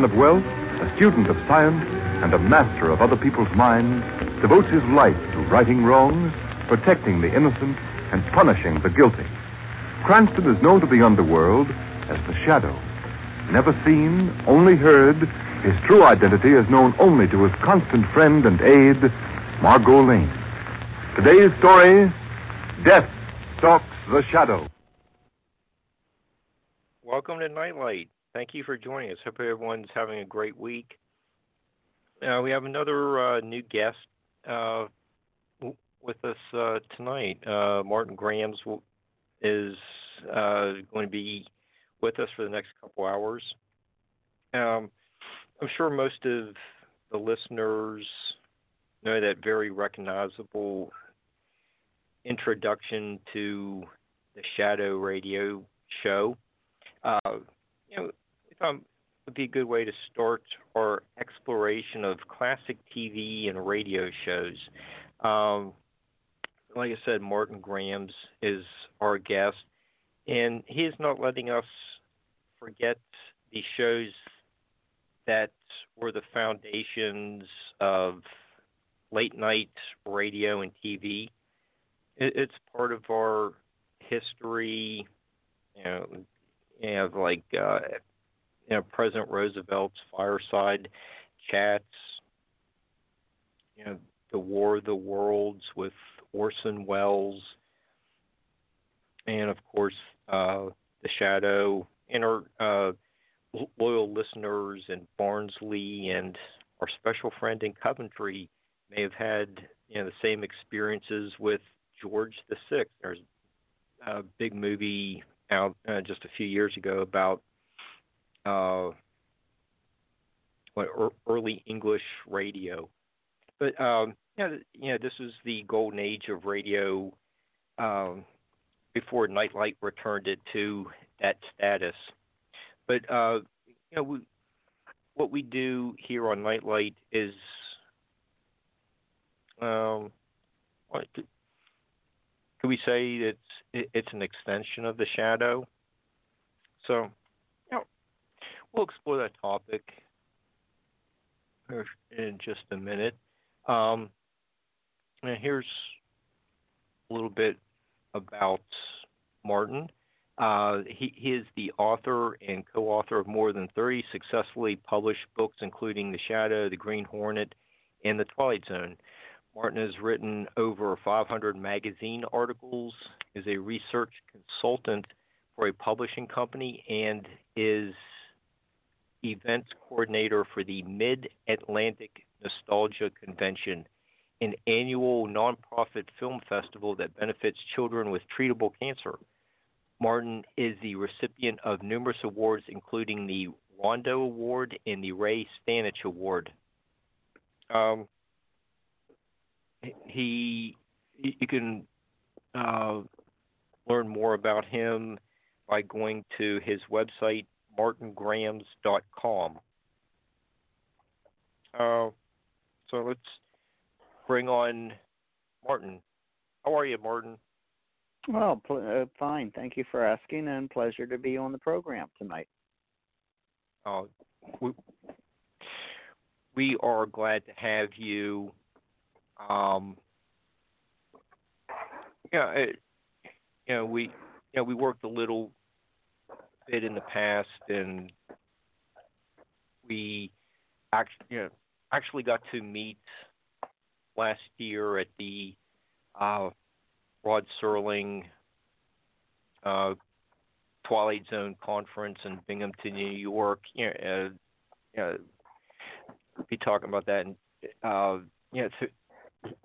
Man of wealth, a student of science, and a master of other people's minds, devotes his life to righting wrongs, protecting the innocent, and punishing the guilty. Cranston is known to the underworld as the Shadow. Never seen, only heard, his true identity is known only to his constant friend and aide, Margot Lane. Today's story Death Stalks the Shadow. Welcome to Nightlight. Thank you for joining us. Hope everyone's having a great week. Uh, we have another uh, new guest uh, with us uh, tonight. Uh, Martin Grams is uh, going to be with us for the next couple hours. Um, I'm sure most of the listeners know that very recognizable introduction to the Shadow Radio show. you know, um, would be a good way to start our exploration of classic TV and radio shows. Um, like I said, Martin Grams is our guest, and he is not letting us forget the shows that were the foundations of late night radio and TV. it's part of our history, you know, you like uh, you know, President Roosevelt's fireside chats, you know, the War of the Worlds with Orson Welles, and of course, uh, The Shadow, and our uh, loyal listeners in Barnsley and our special friend in Coventry may have had you know the same experiences with George the Sixth. There's a big movie out uh, just a few years ago about uh, what early English radio. But um, yeah, you know, this was the golden age of radio um, before Nightlight returned it to that status. But uh, you know, we, what we do here on Nightlight is, um, what we say it's it's an extension of the shadow? So we'll explore that topic in just a minute. Um, and here's a little bit about Martin. Uh, he, he, is the author and co author of more than 30 successfully published books, including The Shadow, The Green Hornet, and The Twilight Zone. Martin has written over 500 magazine articles, is a research consultant for a publishing company, and is events coordinator for the Mid Atlantic Nostalgia Convention, an annual nonprofit film festival that benefits children with treatable cancer. Martin is the recipient of numerous awards, including the Rondo Award and the Ray Stanich Award. Um, he, you can uh, learn more about him by going to his website, martingrams.com. Uh, so let's bring on Martin. How are you, Martin? Well, pl- uh, fine. Thank you for asking, and pleasure to be on the program tonight. Uh, we, we are glad to have you. Um, yeah, it, you know, we you know we worked a little bit in the past, and we actually you know, actually got to meet last year at the uh, Rod Serling uh, Twilight Zone conference in Binghamton, New York. You know, uh, you know, be talking about that, and uh, you know, th-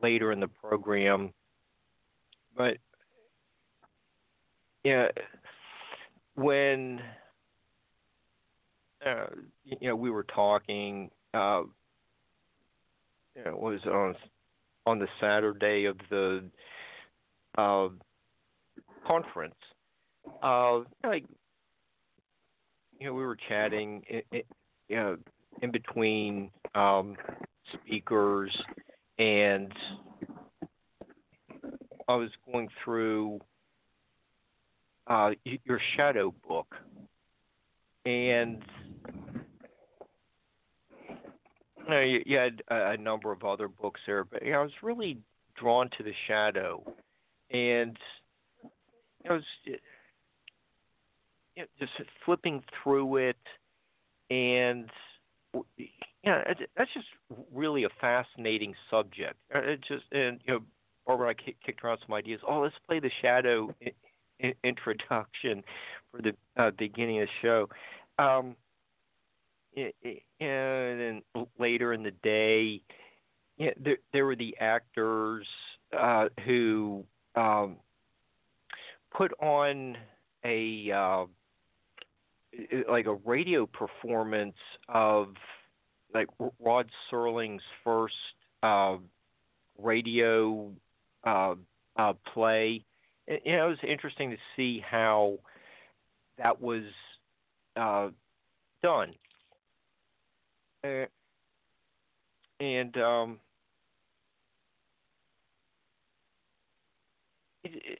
later in the program. But yeah, when uh, you know we were talking, uh, you know, it was on on the Saturday of the uh, conference. Uh, like you know, we were chatting, you know, in between um, speakers, and I was going through uh, your shadow book, and you, know, you, you had a, a number of other books there, but you know, I was really drawn to the shadow, and I was you know, just flipping through it, and yeah, it, that's just really a fascinating subject. Uh, it just and you know, Barbara and I kicked around some ideas. Oh, let's play the shadow introduction for the uh, beginning of the show. Um, and then later in the day, yeah, there, there were the actors uh, who um, put on a uh, like a radio performance of like Rod Serling's first uh, radio uh, uh, play. And, you know, it was interesting to see how that was uh, done. Uh, and um, it, it,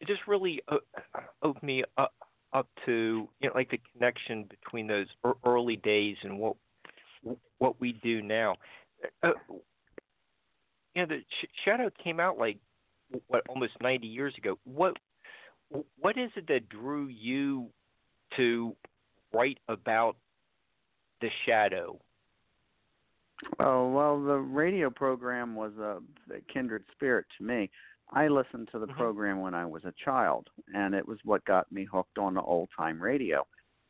it just really uh, opened me up, up to you know like the connection between those early days and what what we do now. Uh, you know, the Shadow came out like what almost 90 years ago. What what is it that drew you to write about the Shadow? Oh well, the radio program was a, a kindred spirit to me. I listened to the mm-hmm. program when I was a child, and it was what got me hooked on the old time radio.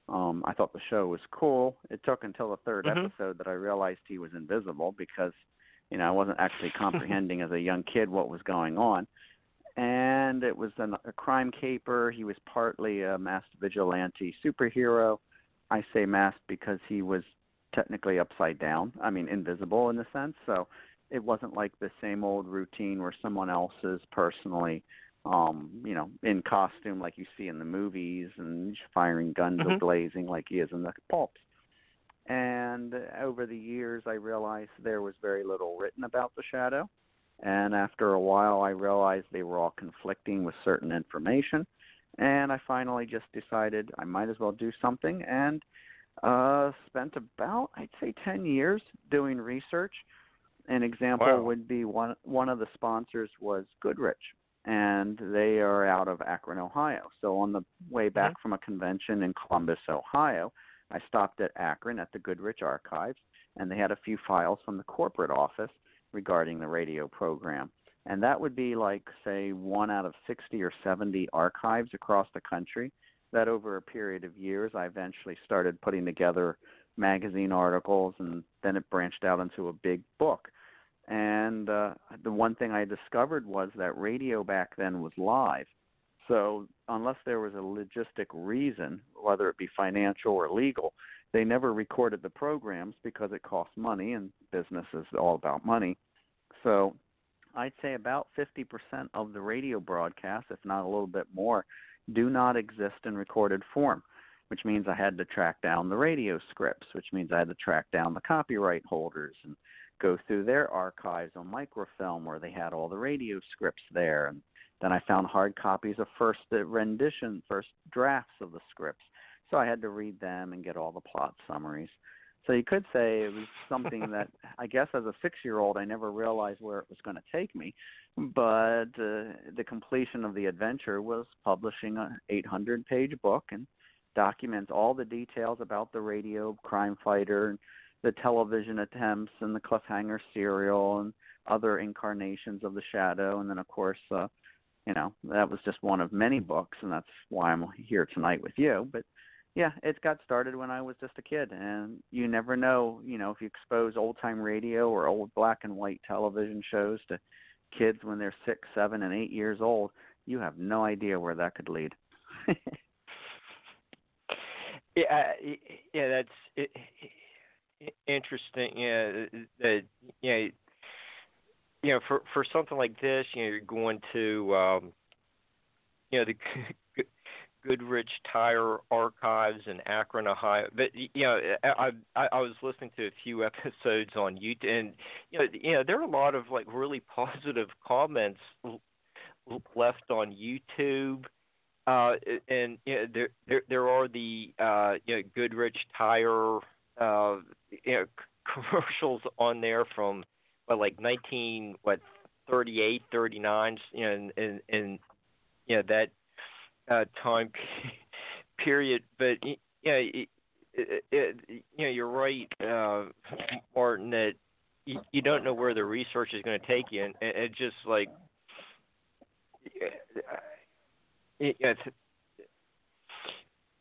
Um, I thought the show was cool. It took until the 3rd mm-hmm. episode that I realized he was invisible because, you know, I wasn't actually comprehending as a young kid what was going on. And it was an, a crime caper. He was partly a masked vigilante superhero. I say masked because he was technically upside down. I mean, invisible in a sense. So it wasn't like the same old routine where someone else is personally um, you know, in costume like you see in the movies and firing guns mm-hmm. or blazing like he is in the pulps. And over the years, I realized there was very little written about the shadow. And after a while, I realized they were all conflicting with certain information. And I finally just decided I might as well do something and uh, spent about, I'd say, 10 years doing research. An example wow. would be one, one of the sponsors was Goodrich and they are out of Akron, Ohio. So on the way back mm-hmm. from a convention in Columbus, Ohio, I stopped at Akron at the Goodrich Archives, and they had a few files from the corporate office regarding the radio program. And that would be like, say, one out of 60 or 70 archives across the country. That over a period of years, I eventually started putting together magazine articles, and then it branched out into a big book and uh, the one thing I discovered was that radio back then was live. So unless there was a logistic reason, whether it be financial or legal, they never recorded the programs because it costs money and business is all about money. So I'd say about 50% of the radio broadcasts, if not a little bit more, do not exist in recorded form, which means I had to track down the radio scripts, which means I had to track down the copyright holders and go through their archives on microfilm where they had all the radio scripts there and then I found hard copies of first rendition, first drafts of the scripts. So I had to read them and get all the plot summaries. So you could say it was something that I guess as a six year old I never realized where it was going to take me. But uh, the completion of the adventure was publishing a 800 page book and documents all the details about the radio crime fighter, the television attempts, and the cliffhanger serial, and other incarnations of the shadow. And then, of course, uh, you know, that was just one of many books, and that's why I'm here tonight with you. But yeah, it got started when I was just a kid, and you never know, you know, if you expose old time radio or old black and white television shows to kids when they're six, seven, and eight years old, you have no idea where that could lead. yeah, yeah, that's it, interesting. Yeah, that yeah, you know, for for something like this, you know, you're going to, um, you know, the Goodrich Tire Archives in Akron, Ohio. But you know, I, I I was listening to a few episodes on YouTube, and you know, you know, there are a lot of like really positive comments left on YouTube. Uh, and you know, there there there are the uh, you know Goodrich Tire uh, you know commercials on there from what like 19 what 38 39 you know and and, and you know that uh, time period. But yeah, it, it, it, you know, you're right, uh, Martin. That you, you don't know where the research is going to take you, and, it just like it, it's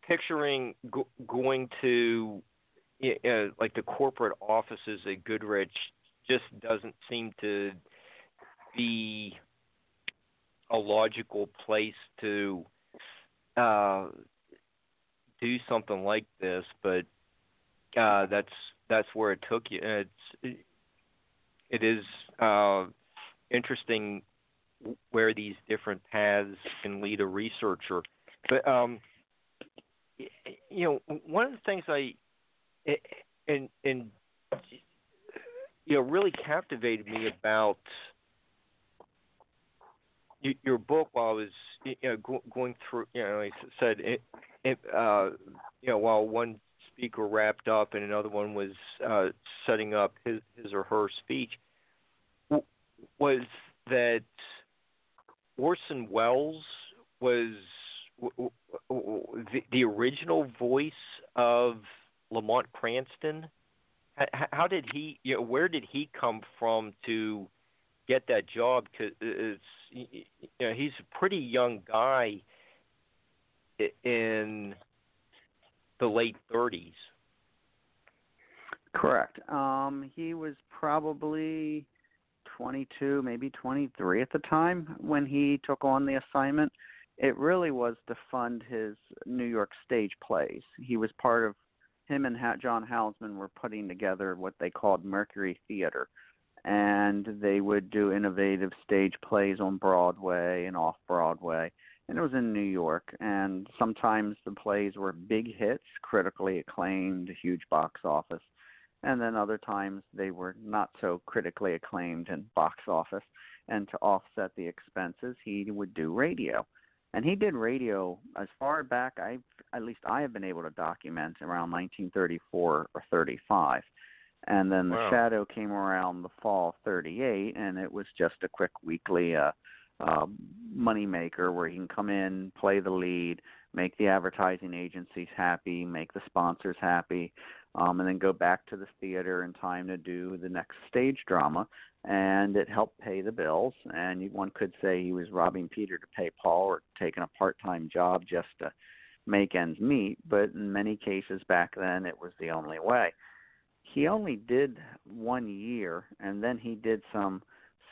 picturing go, going to you know, like the corporate offices at Goodrich just doesn't seem to be a logical place to uh, do something like this, but uh, that's that's where it took you. It's it is uh, interesting where these different paths can lead a researcher. But um, you know, one of the things I and and you know really captivated me about your book while I was you know going through you know I said it, it uh you know while one speaker wrapped up and another one was uh setting up his his or her speech was that Orson Welles was the, the original voice of Lamont Cranston how did he you know where did he come from to get that job because it's you know he's a pretty young guy in the late 30s. Correct. Um, he was probably 22, maybe 23 at the time when he took on the assignment. It really was to fund his New York stage plays. He was part of him and John Houseman were putting together what they called Mercury Theater, and they would do innovative stage plays on Broadway and off Broadway. And it was in New York, and sometimes the plays were big hits, critically acclaimed, huge box office, and then other times they were not so critically acclaimed in box office. And to offset the expenses, he would do radio. And he did radio as far back I at least I have been able to document around 1934 or 35 and then the wow. shadow came around the fall of 38 and it was just a quick weekly uh uh money maker where he can come in play the lead make the advertising agencies happy make the sponsors happy um and then go back to the theater in time to do the next stage drama and it helped pay the bills. And one could say he was robbing peter to pay paul or taking a part time job just to make ends meet but in many cases back then it was the only way. He only did one year, and then he did some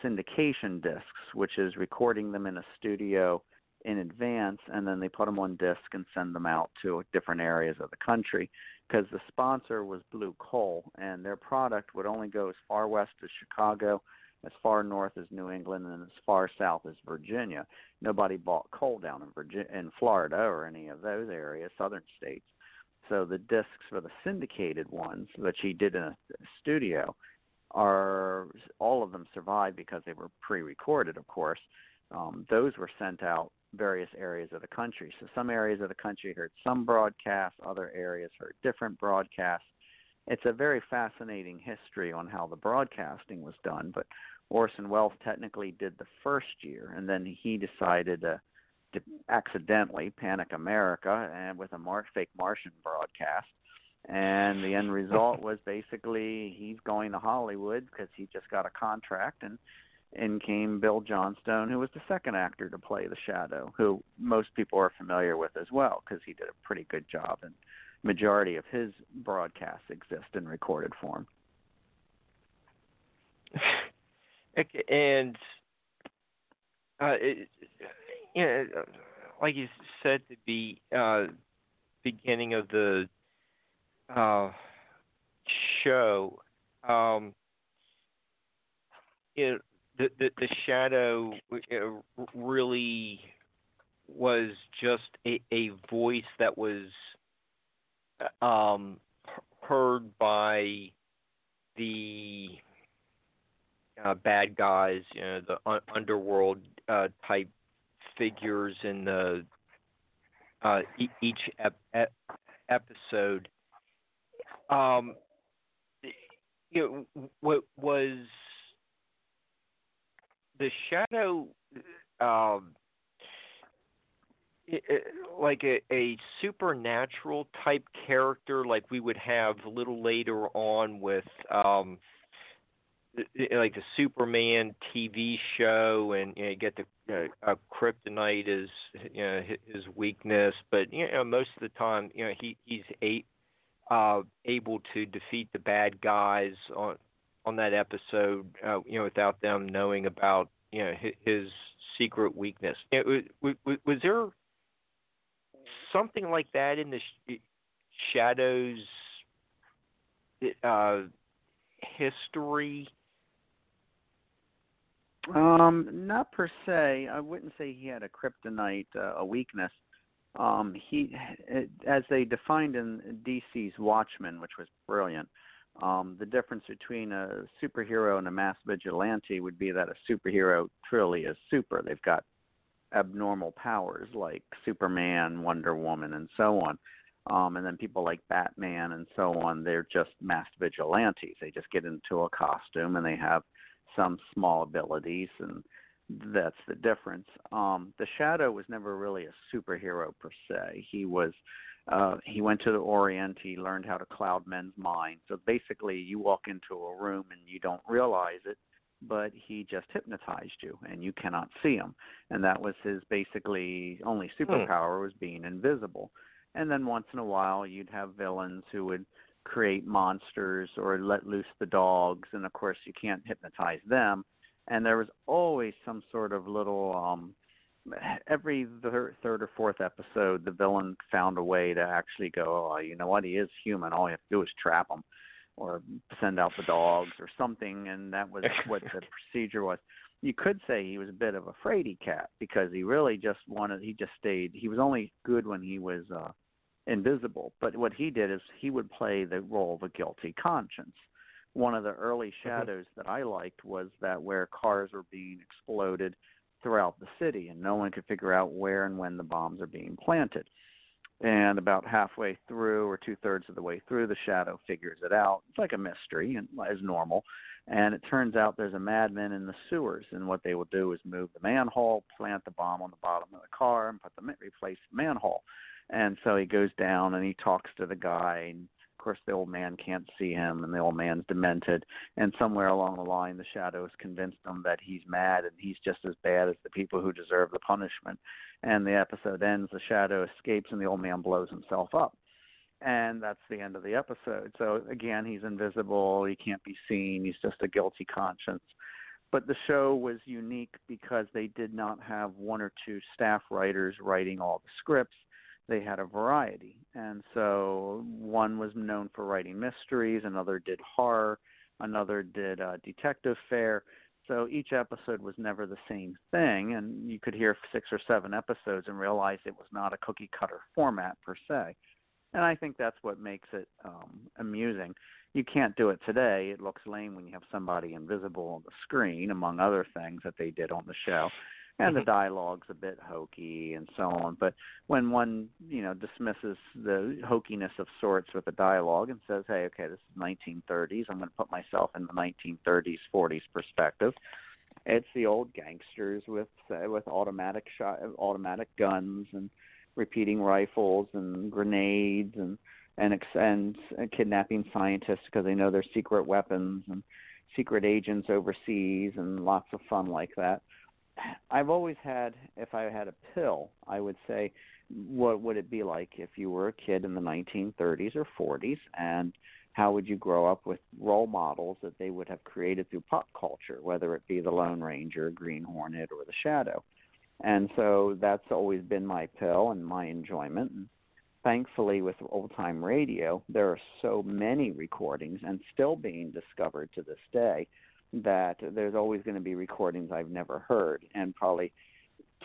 syndication discs, which is recording them in a studio in advance, and then they put them on disc and send them out to different areas of the country because the sponsor was Blue Coal, and their product would only go as far west as Chicago, as far north as New England, and as far south as Virginia. Nobody bought coal down in Virginia, in Florida, or any of those areas, southern states. So the discs for the syndicated ones, which he did in a studio, are all of them survived because they were pre-recorded, of course. Um, those were sent out various areas of the country. So some areas of the country heard some broadcasts, other areas heard different broadcasts. It's a very fascinating history on how the broadcasting was done, but Orson Welles technically did the first year, and then he decided to, to accidentally panic America and with a Mar- fake Martian broadcast. And the end result was basically he's going to Hollywood because he just got a contract, and in came Bill Johnstone, who was the second actor to play the Shadow, who most people are familiar with as well because he did a pretty good job, and majority of his broadcasts exist in recorded form. okay, and uh, it, you know, like you said, to be uh, beginning of the uh, show, um, it the the, shadow uh, really was just a, a voice that was um, heard by the uh, bad guys, you know, the un- underworld uh, type figures in the uh, e- each ep- ep- episode. Um, you know, what was the shadow um like a, a supernatural type character like we would have a little later on with um like the Superman TV show, and you, know, you get the uh, kryptonite is you know, his weakness, but you know most of the time you know he he's a, uh, able to defeat the bad guys on on that episode, uh, you know, without them knowing about you know his, his secret weakness. Was, was there something like that in the sh- shadows uh, history? Um, not per se. I wouldn't say he had a kryptonite, uh, a weakness. Um, he, as they defined in DC's Watchmen, which was brilliant. Um, the difference between a superhero and a mass vigilante would be that a superhero truly is super. They've got abnormal powers like Superman, Wonder Woman, and so on. Um, and then people like Batman and so on, they're just mass vigilantes. They just get into a costume and they have some small abilities, and that's the difference. Um, the Shadow was never really a superhero per se. He was uh, he went to the Orient. He learned how to cloud men's minds. So basically, you walk into a room and you don't realize it, but he just hypnotized you, and you cannot see him. And that was his basically only Hmm. superpower was being invisible. And then once in a while, you'd have villains who would create monsters or let loose the dogs, and of course, you can't hypnotize them. And there was always some sort of little um every third, third or fourth episode, the villain found a way to actually go, oh, you know what, he is human. All you have to do is trap him, or send out the dogs, or something. And that was what the procedure was. You could say he was a bit of a fraidy cat because he really just wanted. He just stayed. He was only good when he was uh invisible. But what he did is he would play the role of a guilty conscience. One of the early shadows that I liked was that where cars were being exploded throughout the city, and no one could figure out where and when the bombs are being planted. And about halfway through, or two thirds of the way through, the shadow figures it out. It's like a mystery, and as normal. And it turns out there's a madman in the sewers, and what they will do is move the manhole, plant the bomb on the bottom of the car, and put the replace the manhole. And so he goes down and he talks to the guy, and of course, the old man can't see him, and the old man's demented. And somewhere along the line, the shadow has convinced him that he's mad and he's just as bad as the people who deserve the punishment. And the episode ends, the shadow escapes, and the old man blows himself up. And that's the end of the episode. So again, he's invisible. He can't be seen. He's just a guilty conscience. but the show was unique because they did not have one or two staff writers writing all the scripts. They had a variety. And so one was known for writing mysteries, another did horror, another did uh, detective fare. So each episode was never the same thing, and you could hear six or seven episodes and realize it was not a cookie cutter format per se. And I think that's what makes it um, amusing you can't do it today. It looks lame when you have somebody invisible on the screen, among other things that they did on the show. And the mm-hmm. dialogue's a bit hokey and so on. But when one, you know, dismisses the hokiness of sorts with the dialogue and says, "Hey, okay, this is 1930s. I'm going to put myself in the 1930s, 40s perspective." It's the old gangsters with uh, with automatic shot, automatic guns and repeating rifles and grenades and and and kidnapping scientists because they know their secret weapons and secret agents overseas and lots of fun like that. I've always had, if I had a pill, I would say, what would it be like if you were a kid in the 1930s or 40s, and how would you grow up with role models that they would have created through pop culture, whether it be the Lone Ranger, Green Hornet, or the Shadow? And so that's always been my pill and my enjoyment. And thankfully with old time radio there are so many recordings and still being discovered to this day that there's always going to be recordings I've never heard and probably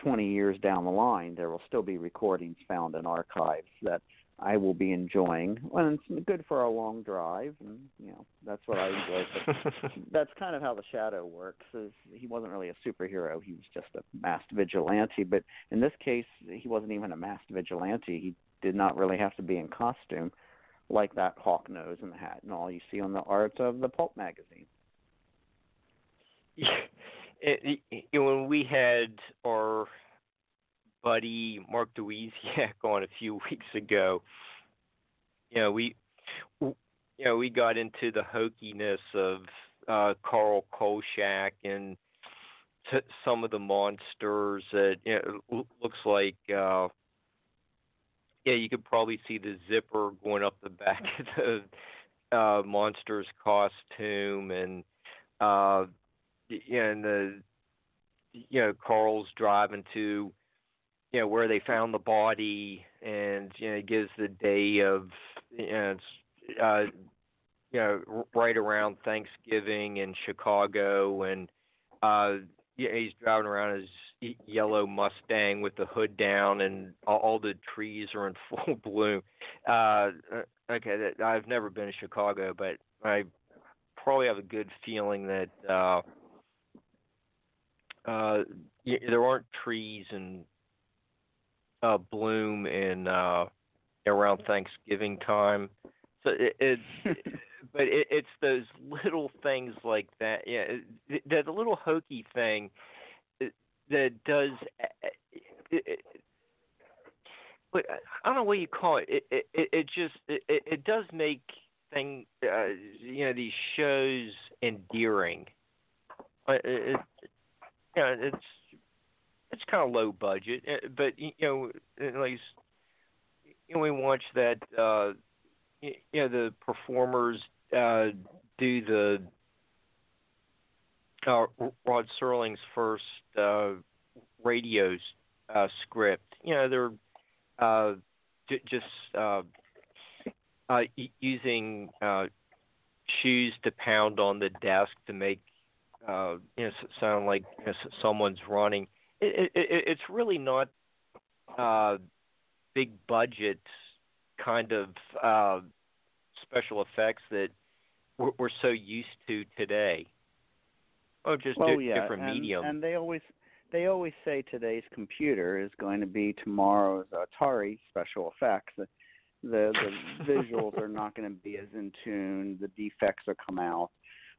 20 years down the line there will still be recordings found in archives that I will be enjoying. And it's good for a long drive and you know that's what I enjoy. That's kind of how the shadow works is he wasn't really a superhero he was just a masked vigilante. But in this case he wasn't even a masked vigilante. He did not really have to be in costume like that hawk nose and the hat and all you see on the art of the pulp magazine. It, it, when we had our buddy Mark Dawidziak on a few weeks ago, you know we you know we got into the hokiness of uh, Carl Kolchak and t- some of the monsters that you know, looks like uh, yeah, you could probably see the zipper going up the back of the uh, monster's costume, and uh, and the you know Carl's driving to you know where they found the body, and you know it gives the day of you know, uh, you know right around Thanksgiving in Chicago, and uh, yeah, he's driving around his yellow Mustang with the hood down, and all, all the trees are in full bloom. Uh, uh, okay, that, I've never been to Chicago, but I probably have a good feeling that uh, uh, there aren't trees and uh, bloom in uh, around Thanksgiving time. So it, it but it, it's those little things like that. Yeah, the, the little hokey thing that does. It, but I don't know what you call it. It it, it just it, it does make thing uh, you know these shows endearing. It, it, you know, it's it's kind of low budget, uh, but you know at least you know, we watch that uh, you know the performers uh, do the uh, Rod Serling's first uh, radio uh, script. You know, they're uh, j- just uh, uh, using uh, shoes to pound on the desk to make uh, you know sound like you know, someone's running. It, it, it's really not uh, big budget kind of uh, special effects that we're, we're so used to today. Or just well, di- yeah, different and, medium. And they always they always say today's computer is going to be tomorrow's Atari special effects. The the, the visuals are not going to be as in tune. The defects will come out.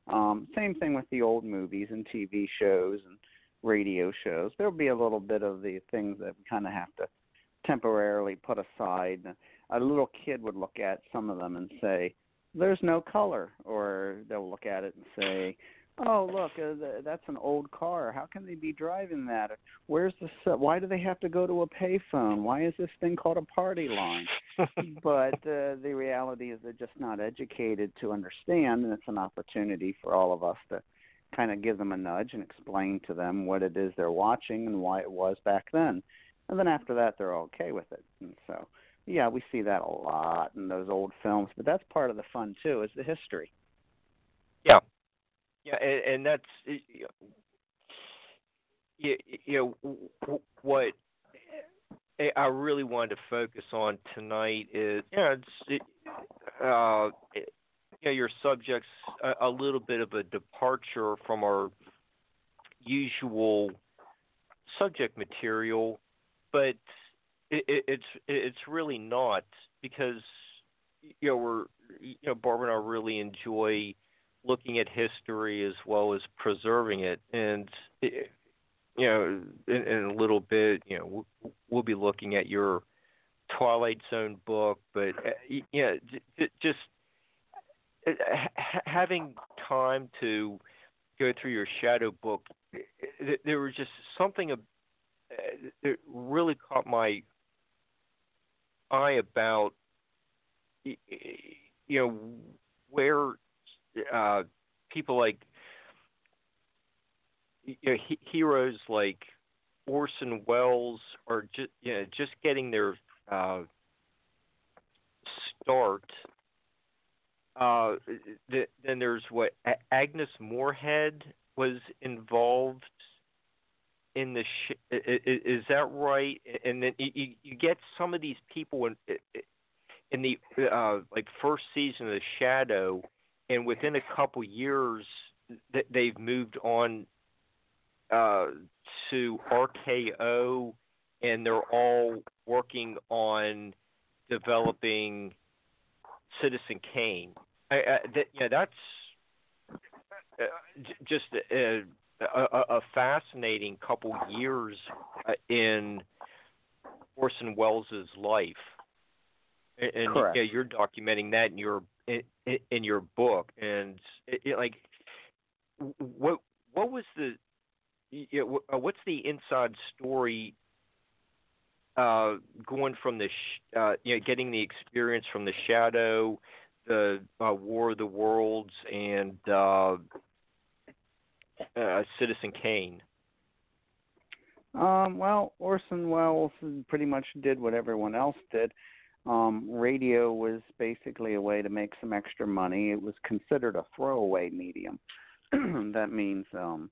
Um, same thing with the old movies and TV shows and radio shows. There'll be a little bit of the things that we kind of have to temporarily put aside. A little kid would look at some of them and say, "There's no color," or they'll look at it and say, Oh, look, uh, that's an old car. How can they be driving that? Where's the? Why do they have to go to a payphone? Why is this thing called a party line? but uh, the reality is they're just not educated to understand, and it's an opportunity for all of us to kind of give them a nudge and explain to them what it is they're watching and why it was back then. And then after that, they're okay with it. And so, yeah, we see that a lot in those old films, but that's part of the fun too, is the history. Yeah, yeah, and, and that's you, you know what I really wanted to focus on tonight is you know it's it, uh, you know your subject's a, a little bit of a departure from our usual subject material, but it, it, it's it's really not because you know we're you know Barbara and I really enjoy looking at history as well as preserving it, and it, you know in, in a little bit you know we'll, be looking at your Twilight Zone book, but uh, you know just uh, having time to go through your shadow book, there was just something that really caught my eye about you know where uh, people like you know, he, heroes like Orson Welles are just you know, just getting their uh, start. Uh, th- then there's what Agnes Moorehead was involved in the sh- is that right? And then you, you get some of these people in in the uh, like first season of The Shadow, and within a couple years they've moved on uh, to RKO, and they're all working on developing Citizen Kane. I, I, that, yeah, that's uh, just a, a, a, fascinating couple years uh, in Orson Welles' life, and, and yeah, you're documenting that in your in, in your book. And it, it, like, what what was the you know, uh, what's the inside story uh, going from the sh- uh, you know getting the experience from the shadow, the uh, War of the Worlds, and uh, uh, Citizen Kane? Um, well, Orson Welles pretty much did what everyone else did. Um, radio was basically a way to make some extra money. It was considered a throwaway medium. that means um,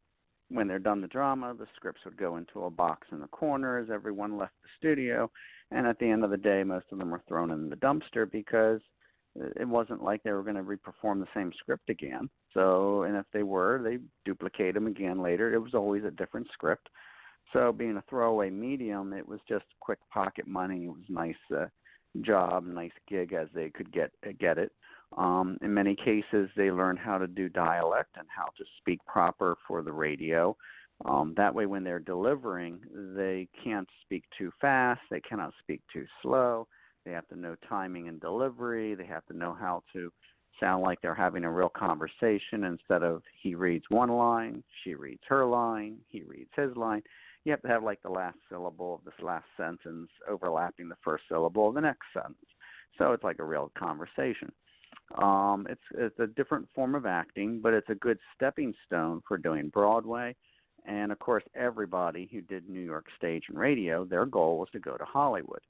when they're done the drama, the scripts would go into a box in the corner as everyone left the studio, and at the end of the day, most of them were thrown in the dumpster because it wasn't like they were going to reperform the same script again. So, and if they were, they duplicate them again later. It was always a different script. So, being a throwaway medium, it was just quick pocket money. It was nice uh, job, nice gig as they could get get it. Um, in many cases, they learn how to do dialect and how to speak proper for the radio. Um, that way, when they're delivering, they can't speak too fast, they cannot speak too slow. They have to know timing and delivery. They have to know how to sound like they're having a real conversation instead of he reads one line, she reads her line, he reads his line. You have to have like the last syllable of this last sentence overlapping the first syllable of the next sentence. So it's like a real conversation. Um, it's it's a different form of acting, but it's a good stepping stone for doing Broadway. And of course, everybody who did New York stage and radio, their goal was to go to Hollywood.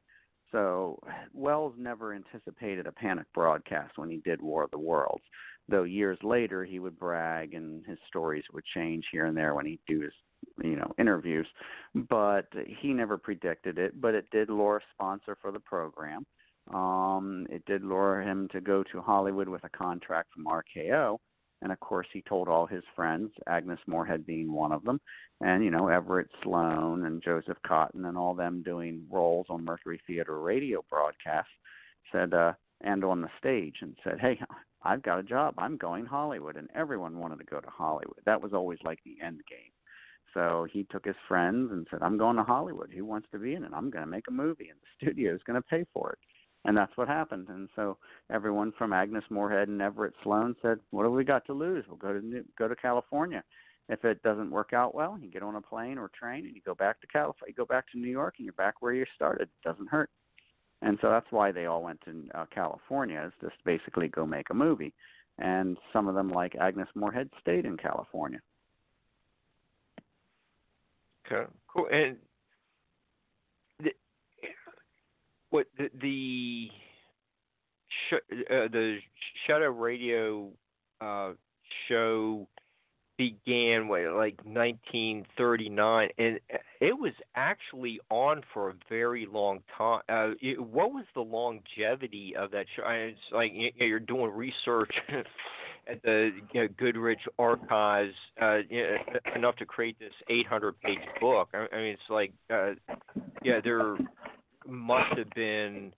So Welles never anticipated a panic broadcast when he did War of the Worlds, though years later he would brag and his stories would change here and there when he'd do his you know interviews. But he never predicted it, but it did lure a sponsor for the program um, it did lure him to go to Hollywood with a contract from RKO. And of course, he told all his friends, Agnes Moorehead being one of them, and you know Everett Sloane and Joseph Cotten and all them doing roles on Mercury Theater radio broadcasts. Said uh, and on the stage and said, "Hey, I've got a job. I'm going Hollywood." And everyone wanted to go to Hollywood. That was always like the end game. So he took his friends and said, "I'm going to Hollywood. Who wants to be in it? I'm going to make a movie, and the studio is going to pay for it." and that's what happened. And so everyone from Agnes Moorehead and Everett Sloane said, "What have we got to lose? We'll go to New, go to California. If it doesn't work out well, you get on a plane or train and you go back to California. You go back to New York and you're back where you started. It doesn't hurt." And so that's why they all went to uh, California, is just basically go make a movie. And some of them, like Agnes Moorehead, stayed in California. Okay, cool. And the, what the the, sh- uh, the Shadow Radio uh, show began what like 1939 and it was actually on for a very long time uh it, what was the longevity of that show I it's like you know, you're doing research at the you know, goodrich archives uh you know, enough to create this 800 page book i, I mean it's like uh yeah there must have been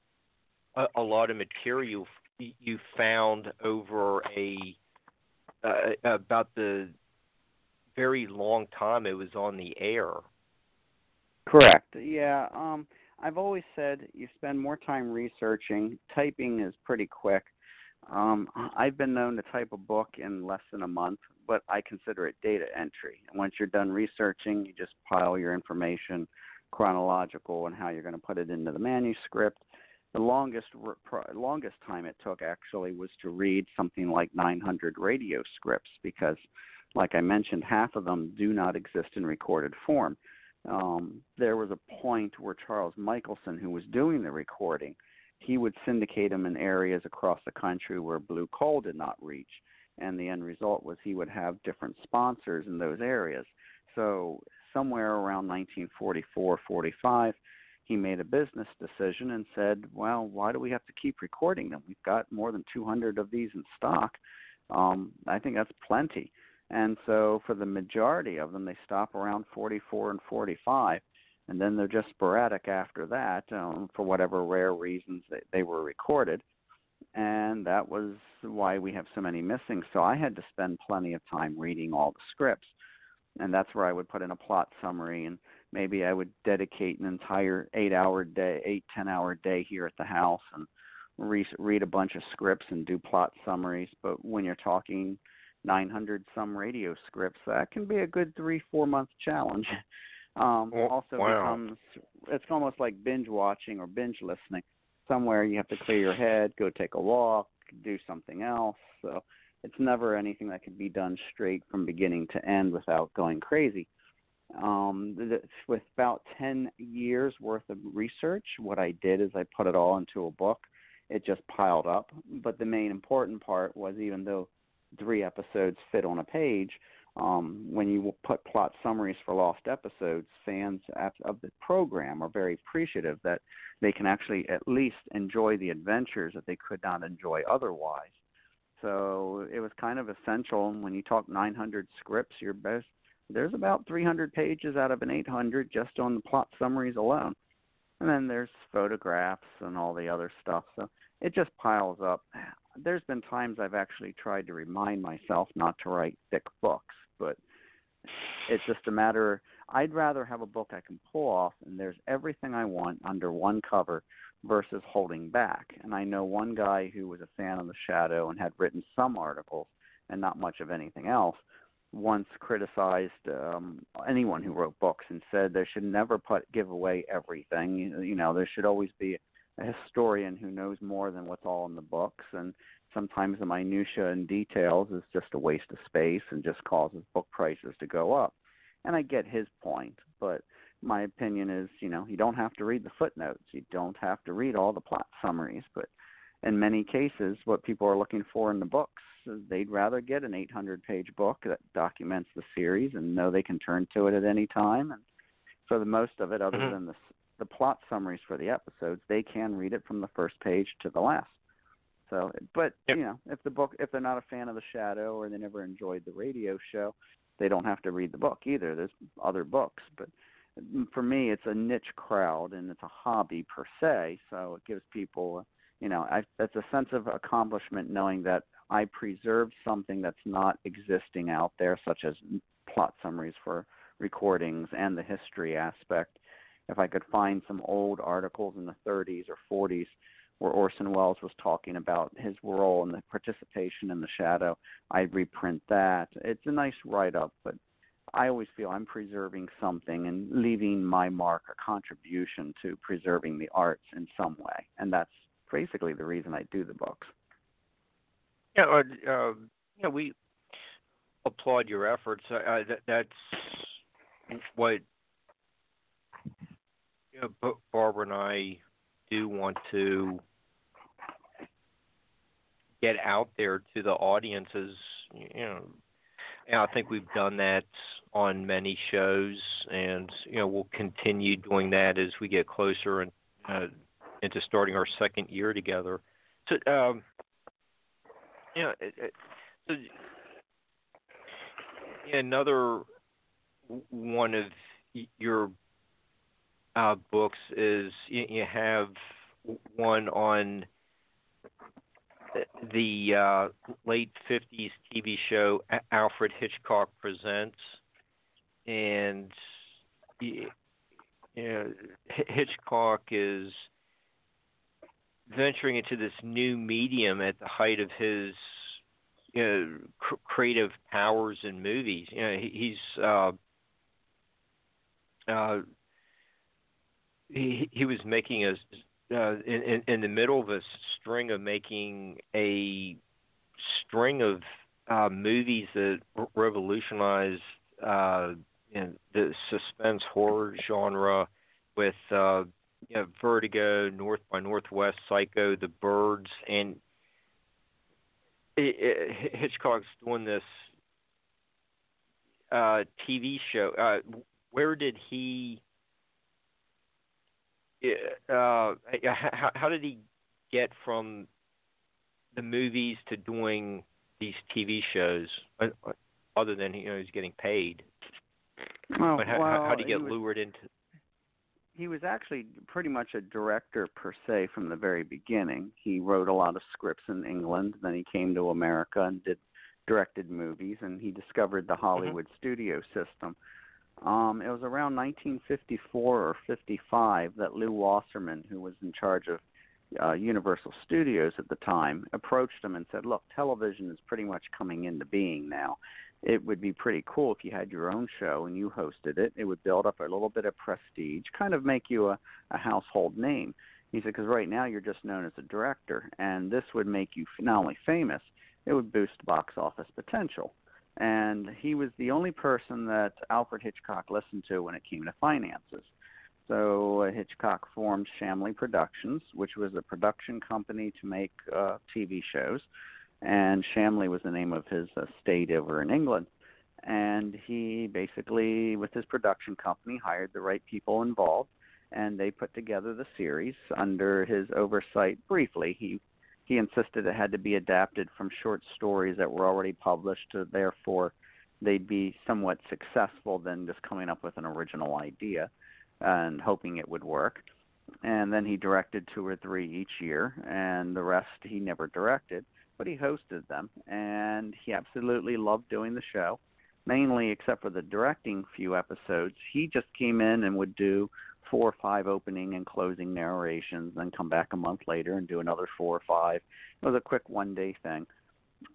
a, a lot of material you found over a uh, about the very long time it was on the air. Correct. Yeah. Um, I've always said you spend more time researching. Typing is pretty quick. Um, I've been known to type a book in less than a month, but I consider it data entry. And once you're done researching, you just pile your information chronological and how you're going to put it into the manuscript. The longest longest time it took actually was to read something like 900 radio scripts because like I mentioned, half of them do not exist in recorded form. Um, there was a point where Charles Michelson, who was doing the recording, he would syndicate them in areas across the country where Blue Coal did not reach. And the end result was he would have different sponsors in those areas. So, somewhere around 1944 45, he made a business decision and said, Well, why do we have to keep recording them? We've got more than 200 of these in stock. Um, I think that's plenty. And so for the majority of them, they stop around 44 and 45, and then they're just sporadic after that um, for whatever rare reasons they, they were recorded. And that was why we have so many missing. So I had to spend plenty of time reading all the scripts. And that's where I would put in a plot summary and maybe I would dedicate an entire eight hour day, eight, ten hour day here at the house and re- read a bunch of scripts and do plot summaries. But when you're talking 900 some radio scripts. That can be a good three four month challenge. Um, also wow. becomes it's almost like binge watching or binge listening. Somewhere you have to clear your head, go take a walk, do something else. So it's never anything that can be done straight from beginning to end without going crazy. Um, with about 10 years worth of research, what I did is I put it all into a book. It just piled up. But the main important part was even though three episodes fit on a page. Um, when you put plot summaries for lost episodes, fans of the program are very appreciative that they can actually at least enjoy the adventures that they could not enjoy otherwise. So it was kind of essential. When you talk 900 scripts, your best there's about 300 pages out of an 800 just on the plot summaries alone, and then there's photographs and all the other stuff. So it just piles up there's been times I've actually tried to remind myself not to write thick books, but it's just a matter. I'd rather have a book I can pull off and there's everything I want under one cover versus holding back. And I know one guy who was a fan of The Shadow and had written some articles and not much of anything else once criticized um anyone who wrote books and said there should never put give away everything you know there should always be a historian who knows more than what's all in the books and sometimes the minutia and details is just a waste of space and just causes book prices to go up and i get his point but my opinion is you know you don't have to read the footnotes you don't have to read all the plot summaries but in many cases what people are looking for in the books is they'd rather get an 800 page book that documents the series and know they can turn to it at any time and for the most of it other mm-hmm. than the the plot summaries for the episodes, they can read it from the first page to the last. So, but yep. you know, if the book, if they're not a fan of the Shadow or they never enjoyed the radio show, they don't have to read the book either. There's other books, but mm, for me, it's a niche crowd and it's a hobby per se. So it gives people, you know, I, that's a sense of accomplishment knowing that I preserved something that's not existing out there, such as plot summaries for recordings and the history aspect if I could find some old articles in the 30s or 40s where Orson Welles was talking about his role and the participation in the shadow, I'd reprint that. It's a nice write up, but I always feel I'm preserving something and leaving my mark or contribution to preserving the arts in some way. And that's basically the reason I do the books. Yeah, uh, uh, know, we applaud your efforts. Uh, that, that's what you know, Barbara and I do want to get out there to the audiences, you know, and I think we've done that on many shows, and you know we'll continue doing that as we get closer and uh, into starting our second year together. So, um, you know, it, it, so another one of your books is you, you have one on the uh, late 50s TV show Alfred Hitchcock Presents. And you know, Hitchcock is venturing into this new medium at the height of his you know, cr- creative powers in movies. You know, he, he's uh, uh, he was making a uh, in, in, in the middle of a string of making a string of uh, movies that revolutionized uh, the suspense horror genre with uh, you know, Vertigo, North by Northwest, Psycho, The Birds, and it, it, Hitchcock's doing this uh, TV show. Uh, where did he uh, how, how did he get from the movies to doing these TV shows, uh, other than you know he's getting paid? Well, how, well, how, how did he get was, lured into? He was actually pretty much a director per se from the very beginning. He wrote a lot of scripts in England. Then he came to America and did directed movies, and he discovered the Mm-hmm. Hollywood mm-hmm. studio system um, it was around 1954 or 55 that Lew Wasserman, who was in charge of uh, Universal Studios at the time, approached him and said, "Look, television is pretty much coming into being now. It would be pretty cool if you had your own show and you hosted it. It would build up a little bit of prestige, kind of make you a, a household name." He said, "Because right now you're just known as a director, and this would make you not only famous, it would boost box office potential." And he was the only person that Alfred Hitchcock listened to when it came to finances. So uh, Hitchcock formed Shamley Productions, which was a production company to make uh, TV shows, and Shamley was the name of his estate over in England. And he basically, with his production company, hired the right people involved, and they put together the series under his oversight. Briefly, he he insisted it had to be adapted from short stories that were already published, to therefore they'd be somewhat successful than just coming up with an original idea and hoping it would work. And then he directed two or three each year, and the rest he never directed, but he hosted them, and he absolutely loved doing the show. Mainly, except for the directing few episodes, he just came in and would do four or five opening and closing narrations, then come back a month later and do another four or five. It was a quick one day thing.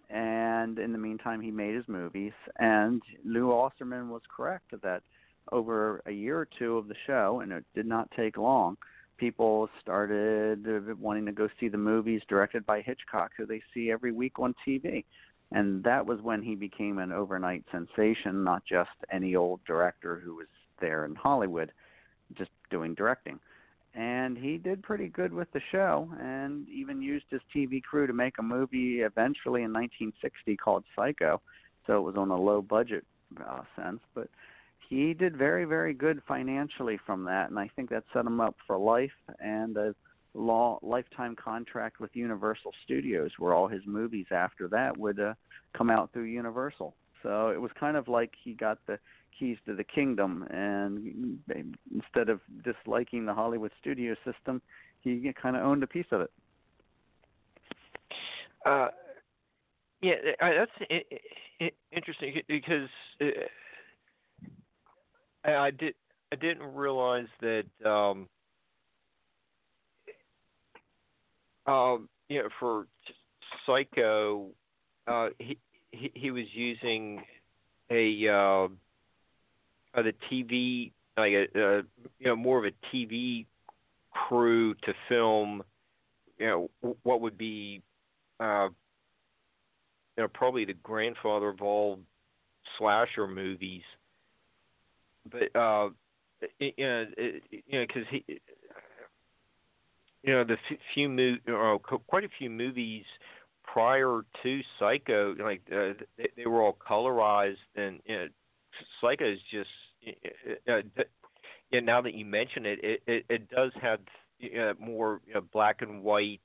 And in the meantime, he made his movies. And Lew Wasserman was correct that over a year or two of the show, and it did not take long, people started wanting to go see the movies directed by Hitchcock, who they see every week on TV. And that was when he became an overnight sensation, not just any old director who was there in Hollywood just doing directing. And he did pretty good with the show and even used his TV crew to make a movie eventually in 1960 called Psycho. So it was on a low budget uh, sense, but he did very, very good financially from that. And I think that set him up for life and a law lifetime contract with Universal Studios, where all his movies after that would uh, come out through Universal. So it was kind of like he got the keys to the kingdom, and instead of disliking the Hollywood studio system, he kind of owned a piece of it. Uh, yeah, that's interesting because uh, I did I didn't realize that um, um, you know for Psycho, uh, he, he he was using a uh, uh, the TV like a uh, you know more of a TV crew to film you know what would be uh, you know probably the grandfather of all slasher movies, but uh, you know, you know, because he, you know, the few mov- or quite a few movies prior to Psycho, like uh, they, they were all colorized, and you know, Psycho is just. Uh, yeah, now that you mention it, it it, it does have uh, more you know, black and white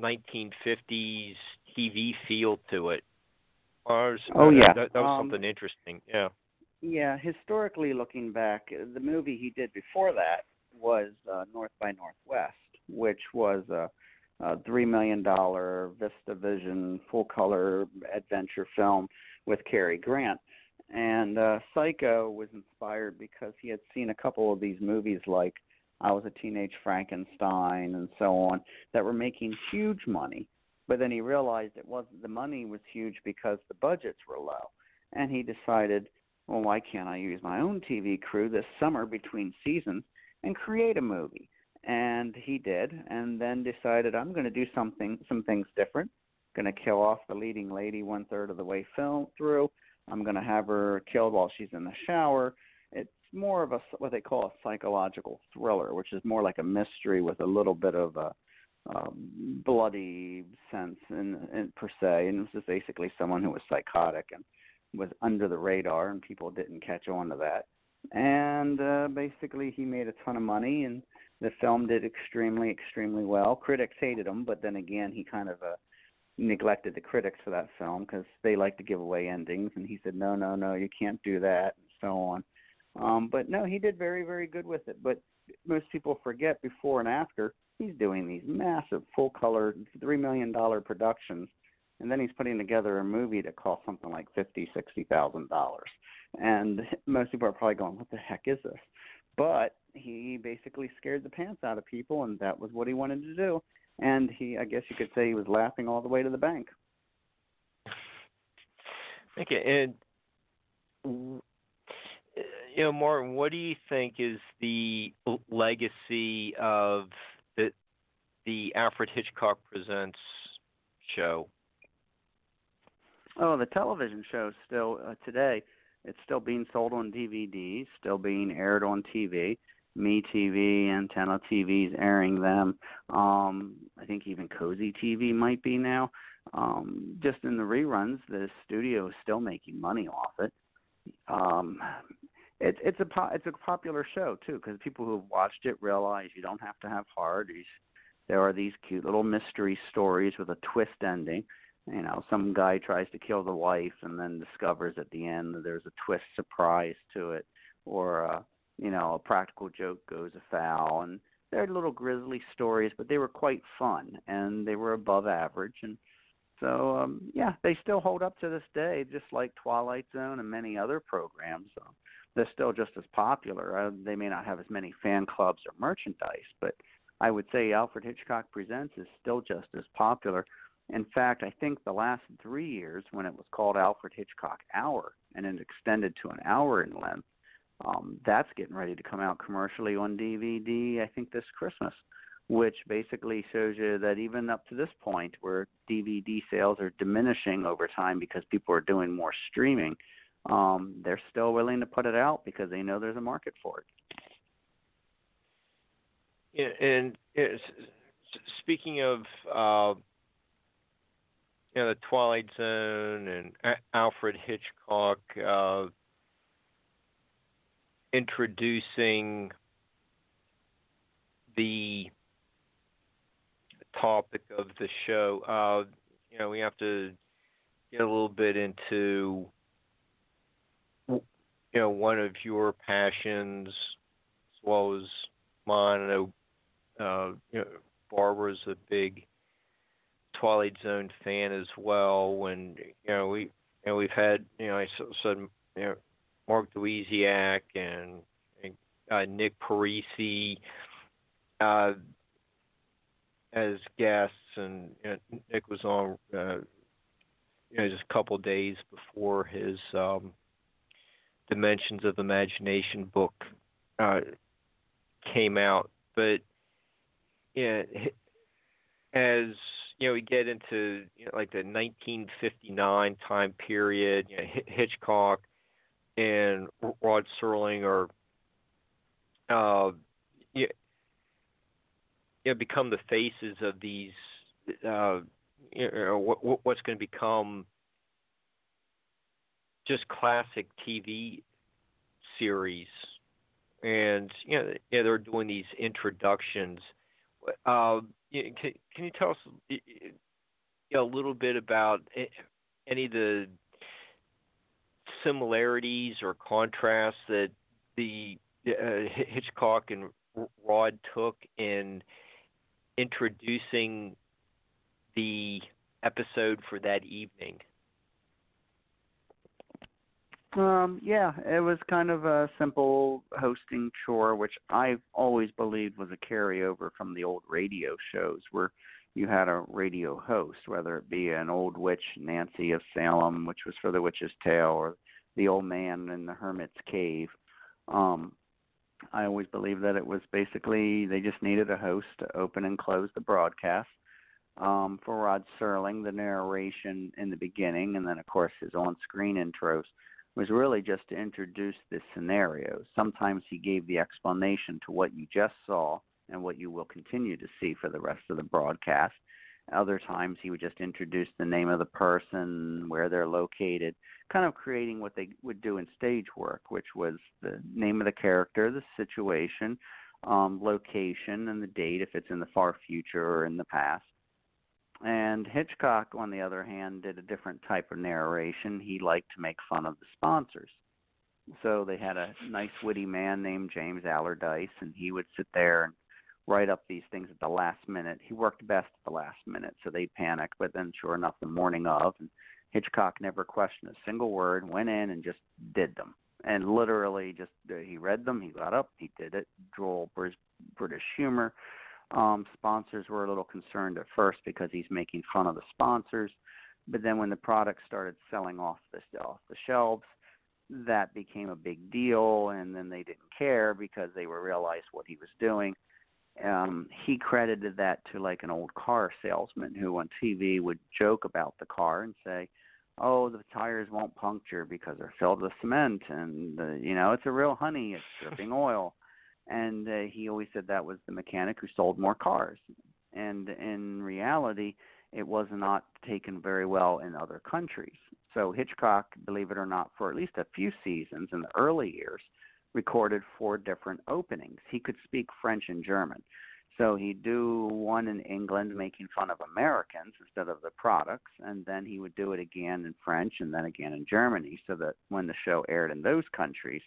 1950s TV feel to it. Ours, oh yeah, that, that was um, something interesting. Yeah. Yeah, historically looking back, the movie he did before that was uh, North by Northwest, which was a, a three million dollar VistaVision full color adventure film with Cary Grant. And uh, Psycho was inspired because he had seen a couple of these movies like I Was a Teenage Frankenstein and so on that were making huge money. But then he realized it wasn't the money was huge because the budgets were low. And he decided, well, why can't I use my own TV crew this summer between seasons and create a movie? And he did, and then decided I'm going to do something, some things different. Going to kill off the leading lady one third of the way film through. I'm going to have her killed while she's in the shower. It's more of a what they call a psychological thriller, which is more like a mystery with a little bit of a um, bloody sense in, in per se. And this is basically someone who was psychotic and was under the radar, and people didn't catch on to that. And uh, basically, he made a ton of money, and the film did extremely, extremely well. Critics hated him, but then again, he kind of uh, neglected the critics for that film because they like to give away endings, and he said, "No, no, no, you can't do that," and so on. Um, but no, he did very, very good with it. But most people forget before and after he's doing these massive full color three million dollar productions and then he's putting together a movie that costs something like fifty sixty thousand dollars and most people are probably going what the heck is this but he basically scared the pants out of people and that was what he wanted to do and he i guess you could say he was laughing all the way to the bank okay and you know martin what do you think is the legacy of the the alfred hitchcock presents show Oh, the television show still uh, today. It's still being sold on DVD, still being aired on TV. Me TV, Antenna TV's airing them. Um, I think even Cozy TV might be now. Um, just in the reruns, the studio is still making money off it. Um, it's it's a po- it's a popular show too because people who've watched it realize you don't have to have hard. There are these cute little mystery stories with a twist ending you know some guy tries to kill the wife and then discovers at the end that there's a twist surprise to it or uh you know a practical joke goes afoul and they're little grisly stories but they were quite fun and they were above average and so um yeah they still hold up to this day just like twilight zone and many other programs so they're still just as popular. Uh, they may not have as many fan clubs or merchandise but i would say alfred hitchcock presents is still just as popular. In fact, I think the last three years, when it was called Alfred Hitchcock Hour and it extended to an hour in length, um, that's getting ready to come out commercially on DVD, I think, this Christmas, which basically shows you that even up to this point, where DVD sales are diminishing over time because people are doing more streaming, um, they're still willing to put it out because they know there's a market for it. And speaking of uh, you know, the Twilight Zone and Alfred Hitchcock uh, introducing the topic of the show. Uh, you know, we have to get a little bit into you know one of your passions as well as mine. I know uh, you know Barbara's a big Twilight Zone fan as well. and you know we you know we've had you know I said you know Mark Dawidziak and, and uh, Nick Parisi uh, as guests, and you know, Nick was on uh, you know just a couple days before his um, Dimensions of Imagination book uh, came out, but yeah, as you know, we get into you know, like the 1959 time period. You know, Hitchcock and Rod Serling are uh, you, you know, become the faces of these. Uh, you know, what, what's going to become just classic TV series, and you know, yeah, they're doing these introductions. Uh, can, can you tell us a little bit about any of the similarities or contrasts that the uh, Hitchcock and Rod took in introducing the episode for that evening? Um, yeah, it was kind of a simple hosting chore, which I've always believed was a carryover from the old radio shows where you had a radio host, whether it be an old witch, Nancy of Salem, which was for the witch's tale, or the old man in the hermit's cave. Um, I always believed that it was basically they just needed a host to open and close the broadcast. Um, for Rod Serling, the narration in the beginning, and then of course his on-screen intros was really just to introduce the scenario. Sometimes he gave the explanation to what you just saw and what you will continue to see for the rest of the broadcast. Other times he would just introduce the name of the person, where they're located, kind of creating what they would do in stage work, which was the name of the character, the situation, um, location, and the date if it's in the far future or in the past. And Hitchcock, on the other hand, did a different type of narration. He liked to make fun of the sponsors. So they had a nice, witty man named James Allardice, and he would sit there and write up these things at the last minute. He worked best at the last minute, so they panicked. But then, sure enough, the morning of, and Hitchcock never questioned a single word, went in and just did them. And literally, just uh, he read them, he got up, he did it. Droll British humor um, sponsors were a little concerned at first because he's making fun of the sponsors, but then when the product started selling off the off the shelves, that became a big deal, and then they didn't care because they were realized what he was doing. Um, he credited that to like an old car salesman who on TV would joke about the car and say, "Oh, the tires won't puncture because they're filled with cement, and uh, you know it's a real honey, it's dripping oil." and uh, he always said that was the mechanic who sold more cars. And in reality, it was not taken very well in other countries. So Hitchcock, believe it or not, for at least a few seasons in the early years, recorded four different openings. He could speak French and German. So he'd do one in England making fun of Americans instead of the products, and then he would do it again in French and then again in Germany so that when the show aired in those countries,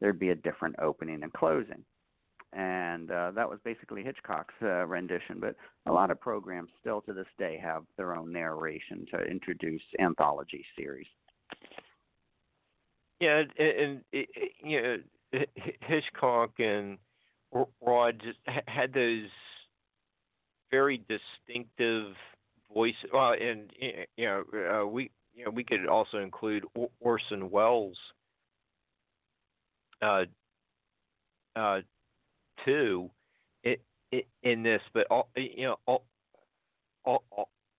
there'd be a different opening and closing and uh, that was basically Hitchcock's uh, rendition. But a lot of programs still to this day have their own narration to introduce anthology series. Yeah, and, and you know Hitchcock and Rod just had those very distinctive voice. Well, and you know uh, we you know we could also include Orson Welles. Uh, uh, too in this, but all you know all all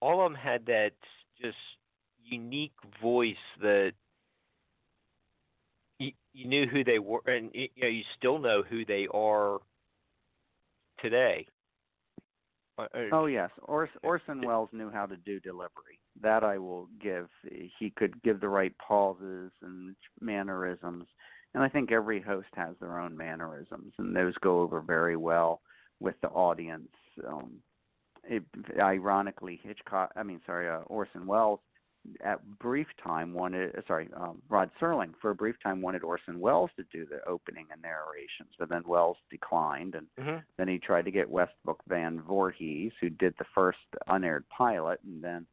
all of them had that just unique voice that you, knew who they were, and you know you still know who they are today. Uh, uh, oh yes, Ors- Orson Welles knew how to do delivery. That I will give. He could give the right pauses and mannerisms and I think every host has their own mannerisms, and those go over very well with the audience. Um, it, ironically, Hitchcock, I mean, sorry, uh, Orson Welles, at brief time wanted, uh, sorry, um, Rod Serling for a brief time wanted Orson Welles to do the opening and narrations, but then Welles declined, and mm-hmm. then he tried to get Westbrook Van Voorhis, who did the first unaired pilot, and then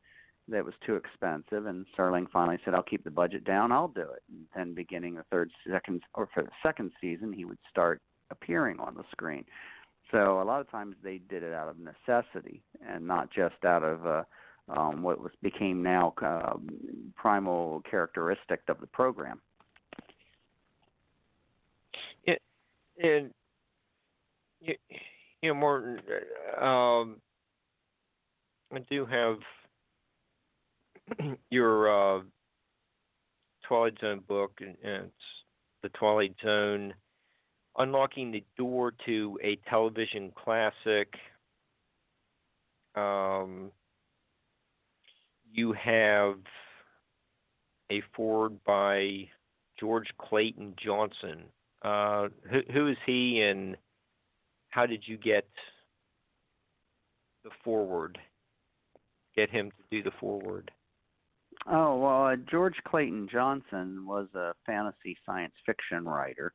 that was too expensive, and Serling finally said, "I'll keep the budget down. I'll do it." And then, beginning the third, second, or for the second season, he would start appearing on the screen. So a lot of times they did it out of necessity and not just out of uh, um, what was became now uh, primal characteristic of the program. And you, you know, Martin, um, I do have your uh, Twilight Zone book, and it's the Twilight Zone unlocking the door to a television classic. Um, you have a forward by George Clayton Johnson. Uh, who, who is he, and how did you get the forward? Get him to do the forward. Oh well, uh, George Clayton Johnson was a fantasy science fiction writer.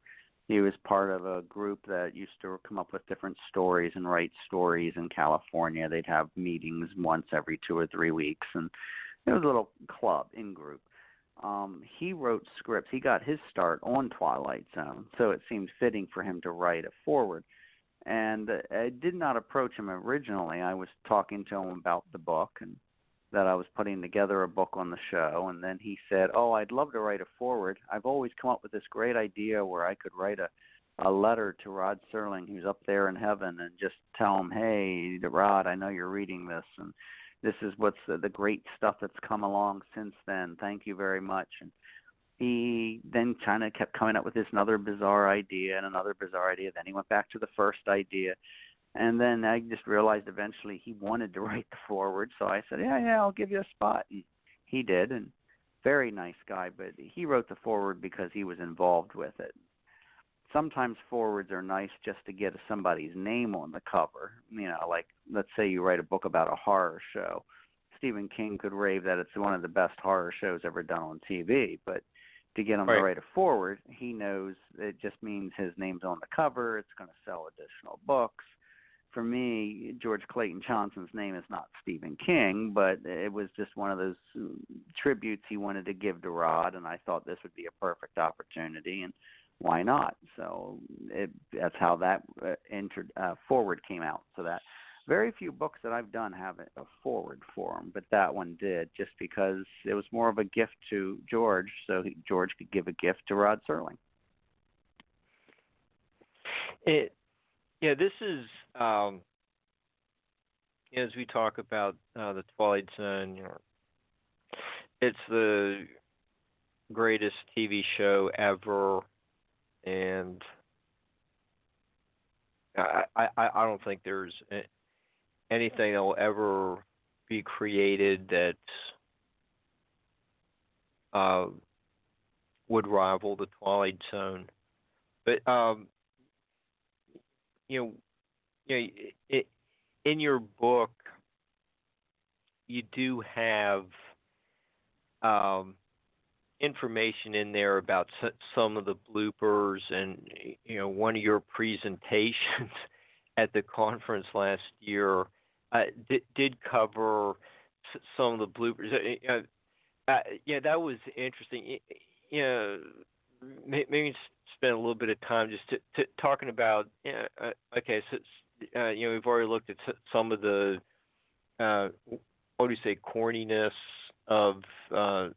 He was part of a group that used to come up with different stories and write stories in California. They'd have meetings once every two or three weeks, and it was a little club in group. Um, he wrote scripts. He got his start on Twilight Zone, so it seemed fitting for him to write a forward. And I did not approach him originally. I was talking to him about the book and that I was putting together a book on the show, and then he said, "Oh, I'd love to write a forward. I've always come up with this great idea where I could write a a letter to Rod Serling, who's up there in heaven, and just tell him, hey, Rod, I know you're reading this, and this is what's the, the great stuff that's come along since then. Thank you very much." And he then kind of kept coming up with this another bizarre idea and another bizarre idea. Then he went back to the first idea, and then I just realized eventually he wanted to write the forward, so I said, "Yeah, yeah, I'll give you a spot." And he did, and very nice guy, but he wrote the forward because he was involved with it. Sometimes forwards are nice just to get somebody's name on the cover. You know, like let's say you write a book about a horror show. Stephen King could rave that it's one of the best horror shows ever done on TV, but to get him right. to write a forward, he knows it just means his name's on the cover. It's going to sell additional books for me, George Clayton Johnson's name is not Stephen King, but it was just one of those mm, tributes he wanted to give to Rod, and I thought this would be a perfect opportunity, and why not? So it, that's how that uh, entered uh, forward came out. So that very few books that I've done have a forward for them, but that one did, just because it was more of a gift to George, so he, George could give a gift to Rod Serling. It yeah, this is um, as we talk about uh, the Twilight Zone. You know, it's the greatest TV show ever, and I I, I don't think there's anything that will ever be created that uh, would rival the Twilight Zone. But um, you know, you know, it, in your book, you do have um, information in there about some of the bloopers, and you know, one of your presentations at the conference last year uh, did, did cover some of the bloopers. Uh, uh, yeah, that was interesting. You know, maybe spend a little bit of time just to, to talking about. Uh, okay, so uh, you know we've already looked at some of the uh, what do you say corniness of uh,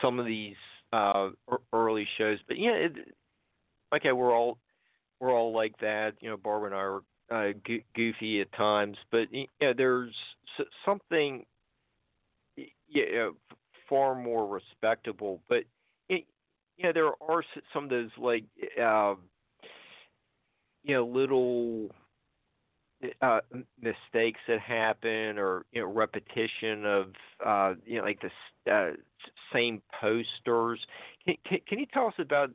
some of these uh, early shows, but yeah, it, okay, we're all we're all like that. You know, Barbara and I are uh, goofy at times, but yeah, there's something yeah, far more respectable. But you know, there are some of those like uh, you know little uh, mistakes that happen, or you know repetition of uh, you know like the uh, same posters. Can, can, can you tell us about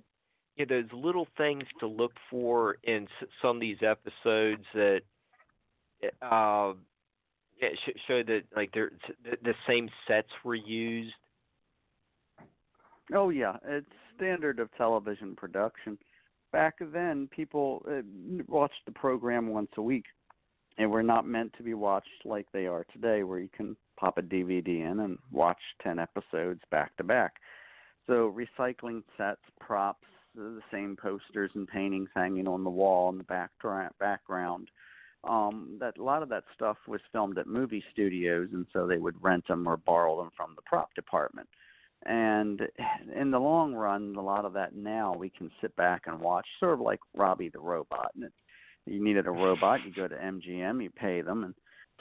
you know, those little things to look for in some of these episodes that uh, show that like the, the same sets were used? Oh yeah, it's standard of television production. Back then, people uh, watched the program once a week, and were not meant to be watched like they are today, where you can pop a DVD in and watch ten episodes back to back. So recycling sets, props, the same posters and paintings hanging on the wall in the back background. Um, that a lot of that stuff was filmed at movie studios, and so they would rent them or borrow them from the prop department. And in the long run, a lot of that now we can sit back and watch, sort of like Robbie the Robot. And it, you needed a robot, you go to MGM, you pay them, and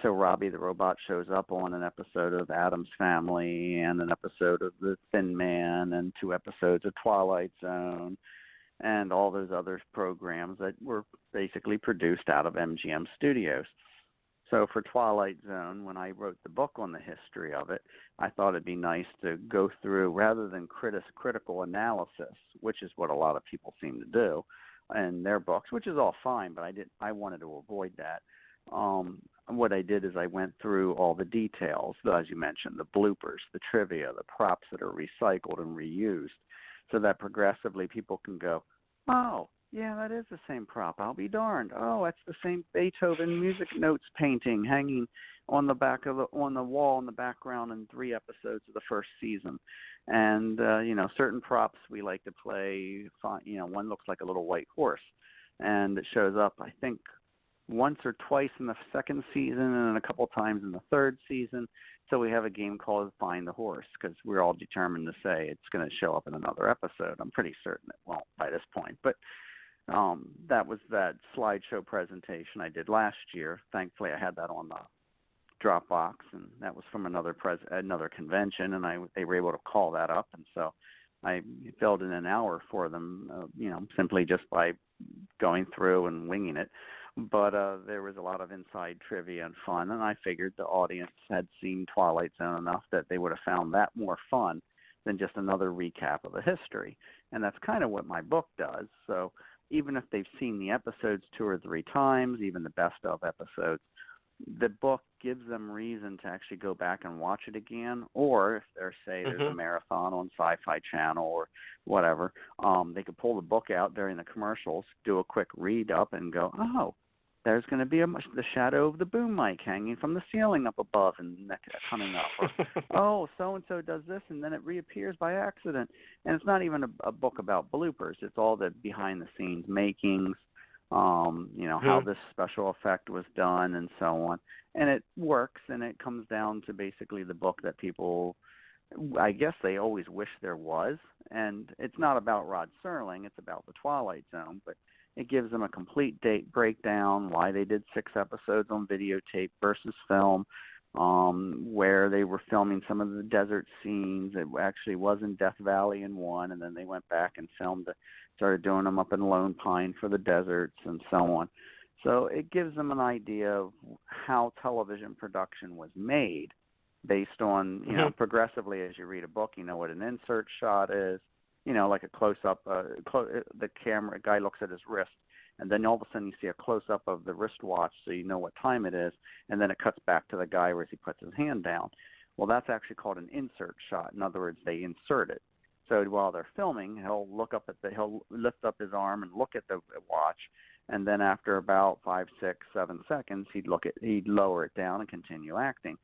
so Robbie the Robot shows up on an episode of Addams Family and an episode of The Thin Man and two episodes of Twilight Zone. and all those other programs that were basically produced out of MGM Studios. So for Twilight Zone, when I wrote the book on the history of it, I thought it'd be nice to go through rather than critis- critical analysis, which is what a lot of people seem to do in their books, which is all fine, but I did I wanted to avoid that. Um, what I did is I went through all the details, as you mentioned, the bloopers, the trivia, the props that are recycled and reused, so that progressively people can go, oh, yeah, that is the same prop. I'll be darned. Oh, that's the same Beethoven music notes painting hanging on the back of the on the wall in the background in three episodes of the first season. And uh, you know, certain props we like to play. You know, one looks like a little white horse, and it shows up. I think once or twice in the second season and a couple times in the third season. So we have a game called Find the Horse because we're all determined to say it's going to show up in another episode. I'm pretty certain it won't by this point, but um, that was that slideshow presentation I did last year. Thankfully, I had that on the Dropbox, and that was from another pres another convention, and I they were able to call that up, and so I filled in an hour for them, uh, you know, simply just by going through and winging it. But uh, there was a lot of inside trivia and fun, and I figured the audience had seen Twilight Zone enough that they would have found that more fun than just another recap of the history. And that's kind of what my book does. So even if they've seen the episodes two or three times, even the best of episodes, the book gives them reason to actually go back and watch it again or if they're say there's mm-hmm. a marathon on sci-fi channel or whatever um they could pull the book out during the commercials do a quick read up and go oh there's going to be a the shadow of the boom mic hanging from the ceiling up above and coming up. Or, oh, so and so does this, and then it reappears by accident. And it's not even a, a book about bloopers. It's all the behind the scenes makings, um, you know, how mm-hmm. this special effect was done, and so on. And it works, and it comes down to basically the book that people. I guess they always wish there was, and it's not about Rod Serling; it's about the Twilight Zone. But it gives them a complete date breakdown, why they did six episodes on videotape versus film, um, where they were filming some of the desert scenes. It actually was in Death Valley in one, and then they went back and filmed, started doing them up in Lone Pine for the deserts and so on. So it gives them an idea of how television production was made based on, you know, mm-hmm. progressively as you read a book, you know what an insert shot is, you know, like a close up. Uh, clo- uh, the camera guy looks at his wrist, and then all of a sudden you see a close up of the wristwatch, so you know what time it is, and then it cuts back to the guy where he puts his hand down. Well, that's actually called an insert shot. In other words, they insert it. So while they're filming, he'll look up at the he'll lift up his arm and look at the watch, and then after about five, six, seven seconds, he'd look at he'd lower it down and continue acting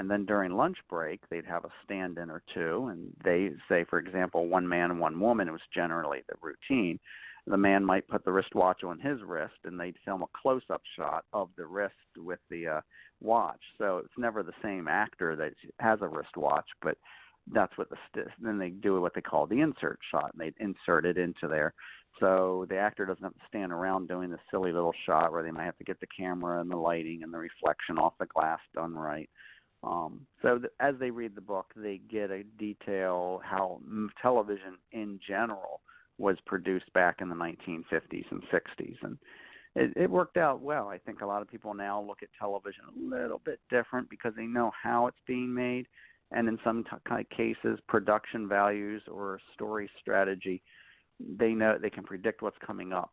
and then during lunch break they'd have a stand in or two and they say for example one man and one woman it was generally the routine. The man might put the wristwatch on his wrist and they'd film a close up shot of the wrist with the uh watch. So it's never the same actor that has a wristwatch but that's what the st- then they do what they call the insert shot and they insert it into there. So the actor doesn't have to stand around doing this silly little shot where they might have to get the camera and the lighting and the reflection off the glass done right um, so th- as they read the book, they get a detail how television in general was produced back in the 1950s and 60s, and it, it worked out well. I think a lot of people now look at television a little bit different because they know how it's being made, and in some t- cases, production values or story strategy, they know they can predict what's coming up.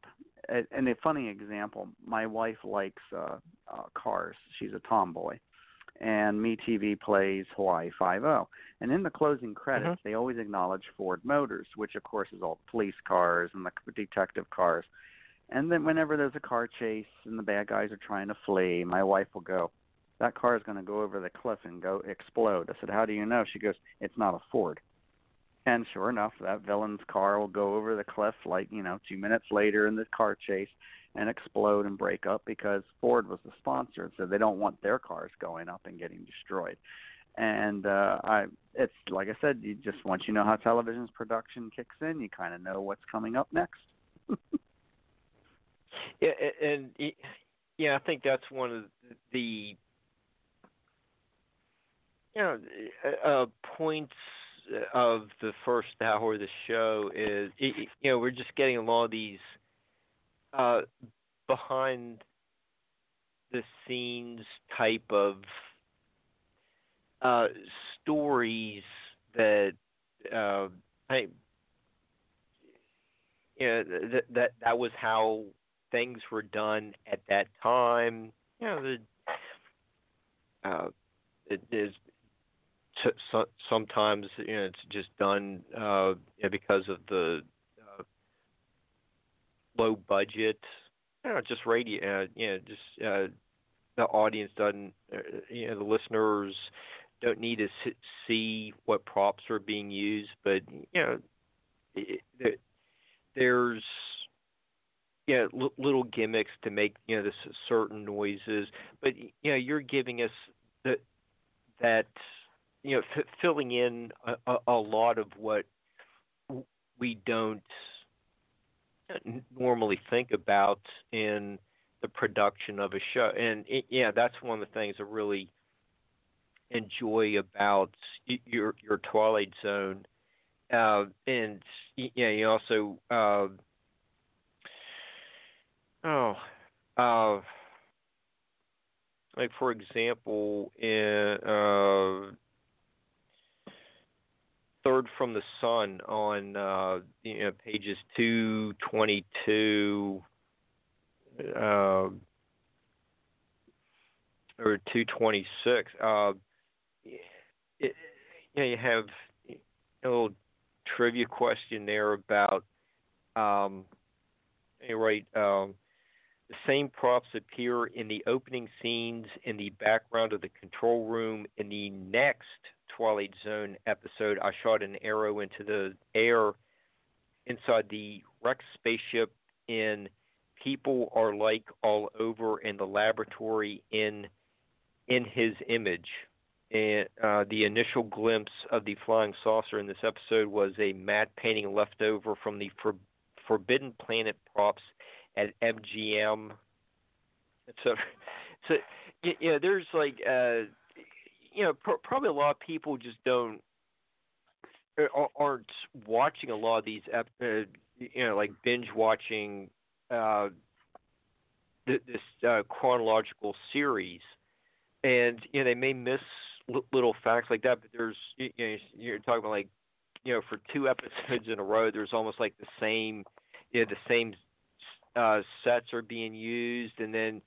And a funny example, my wife likes uh, uh, cars. She's a tomboy and MeTV plays Hawaii Five O. And in the closing credits, mm-hmm. they always acknowledge Ford Motors, which of course is all police cars and the detective cars. And then whenever there's a car chase and the bad guys are trying to flee, my wife will go, "That car is going to go over the cliff and go explode." I said, "How do you know?" She goes, "It's not a Ford." And sure enough, that villain's car will go over the cliff like, you know, two minutes later in the car chase and explode and break up because Ford was the sponsor, so they don't want their cars going up and getting destroyed. And uh I it's like I said, you just once you know how television's production kicks in, you kind of know what's coming up next. yeah, and yeah, I think that's one of the you know uh, points of the first hour of the show is you know we're just getting a lot of these uh, behind the scenes type of uh, stories that uh, I you know that that that was how things were done at that time. You know the uh, it is so, sometimes you know it's just done uh, because of the low budget. You know, just radio. Uh, you know, just uh, the audience doesn't. Uh, you know, the listeners don't need to see what props are being used, but you know, it, it, there's yeah l- little gimmicks to make you know this certain noises, but you know you're giving us the that you know, f- filling in a, a, a lot of what we don't normally think about in the production of a show. And it, yeah, that's one of the things I really enjoy about your your Twilight Zone. Uh, and yeah, you also uh, oh uh, like for example in uh third from the sun on uh, you know, pages 222 uh, or 226. Uh, it, you know, you have a little trivia question there about um, right. Um, the same props appear in the opening scenes in the background of the control room in the next Twilight Zone episode, I shot an arrow into the air inside the Rex spaceship in People Are Like All Over in the laboratory in in his image. And uh, the initial glimpse of the flying saucer in this episode was a matte painting left over from the for, Forbidden Planet props at MGM. So, so yeah, there's like uh, you know, pr- probably a lot of people just don't uh, aren't watching a lot of these, uh, you know, like binge watching uh, th- this uh, chronological series, and you know they may miss l- little facts like that. But there's, you know, you're talking about like, you know, for two episodes in a row, there's almost like the same, you know, the same uh, sets are being used, and then th-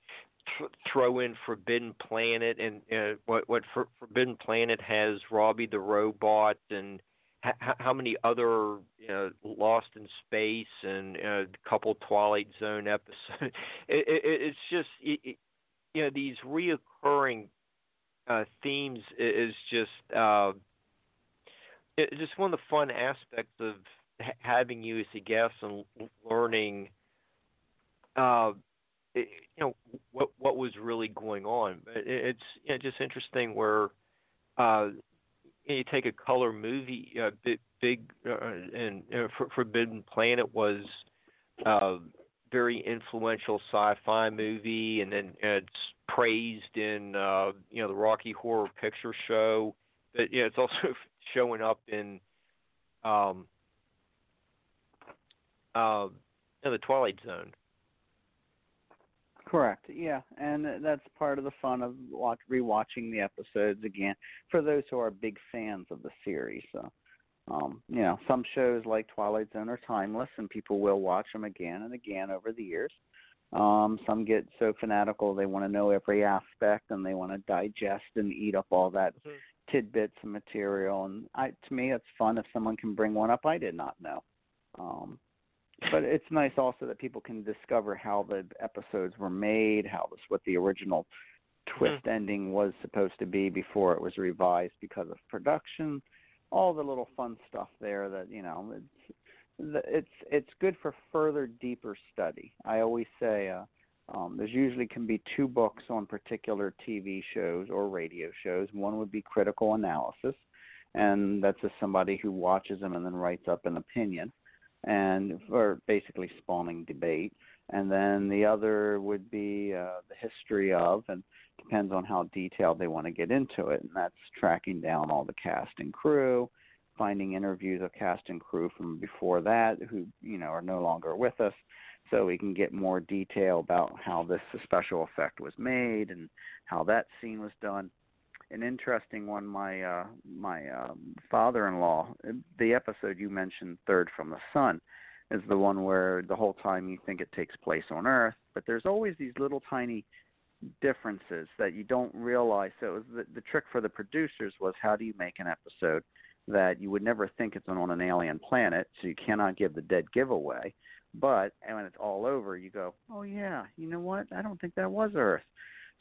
throw in Forbidden Planet and uh, what what For- Forbidden Planet has Robby the robot and ha- how many other you know, Lost in Space and a couple Twilight Zone episodes. it, it, it's just it, you know these reoccurring uh, themes is just uh, just one of the fun aspects of ha- having you as a guest and learning. Uh, you know what what was really going on. It's you know, just interesting where uh, you take a color movie, uh, big, big uh, and you know, Forbidden Planet was uh, very influential sci-fi movie, and then it's praised in uh, you know the Rocky Horror Picture Show. But yeah, it's also showing up in um, uh, in the Twilight Zone. Correct. Yeah, and that's part of the fun of watch rewatching the episodes again for those who are big fans of the series. So, um, you know, some shows like Twilight Zone are timeless, and people will watch them again and again over the years. Um, some get so fanatical they want to know every aspect and they want to digest and eat up all that mm-hmm. tidbits of material. And I, to me, it's fun if someone can bring one up I did not know. Um, but it's nice also that people can discover how the episodes were made, how this what the original twist mm-hmm. ending was supposed to be before it was revised because of production. All the little fun stuff there that you know it's it's it's good for further deeper study. I always say uh, um, there's usually can be two books on particular TV shows or radio shows. One would be critical analysis, and that's just somebody who watches them and then writes up an opinion and or basically spawning debate. And then the other would be uh, the history of, and depends on how detailed they want to get into it. And that's tracking down all the cast and crew, finding interviews of cast and crew from before that who you know are no longer with us so we can get more detail about how this special effect was made and how that scene was done an interesting one my uh my um father-in-law the episode you mentioned third from the sun is the one where the whole time you think it takes place on earth but there's always these little tiny differences that you don't realize. So it was the, the trick for the producers was how do you make an episode that you would never think it's on an alien planet so you cannot give the dead giveaway but when it's all over you go oh yeah you know what? I don't think that was earth.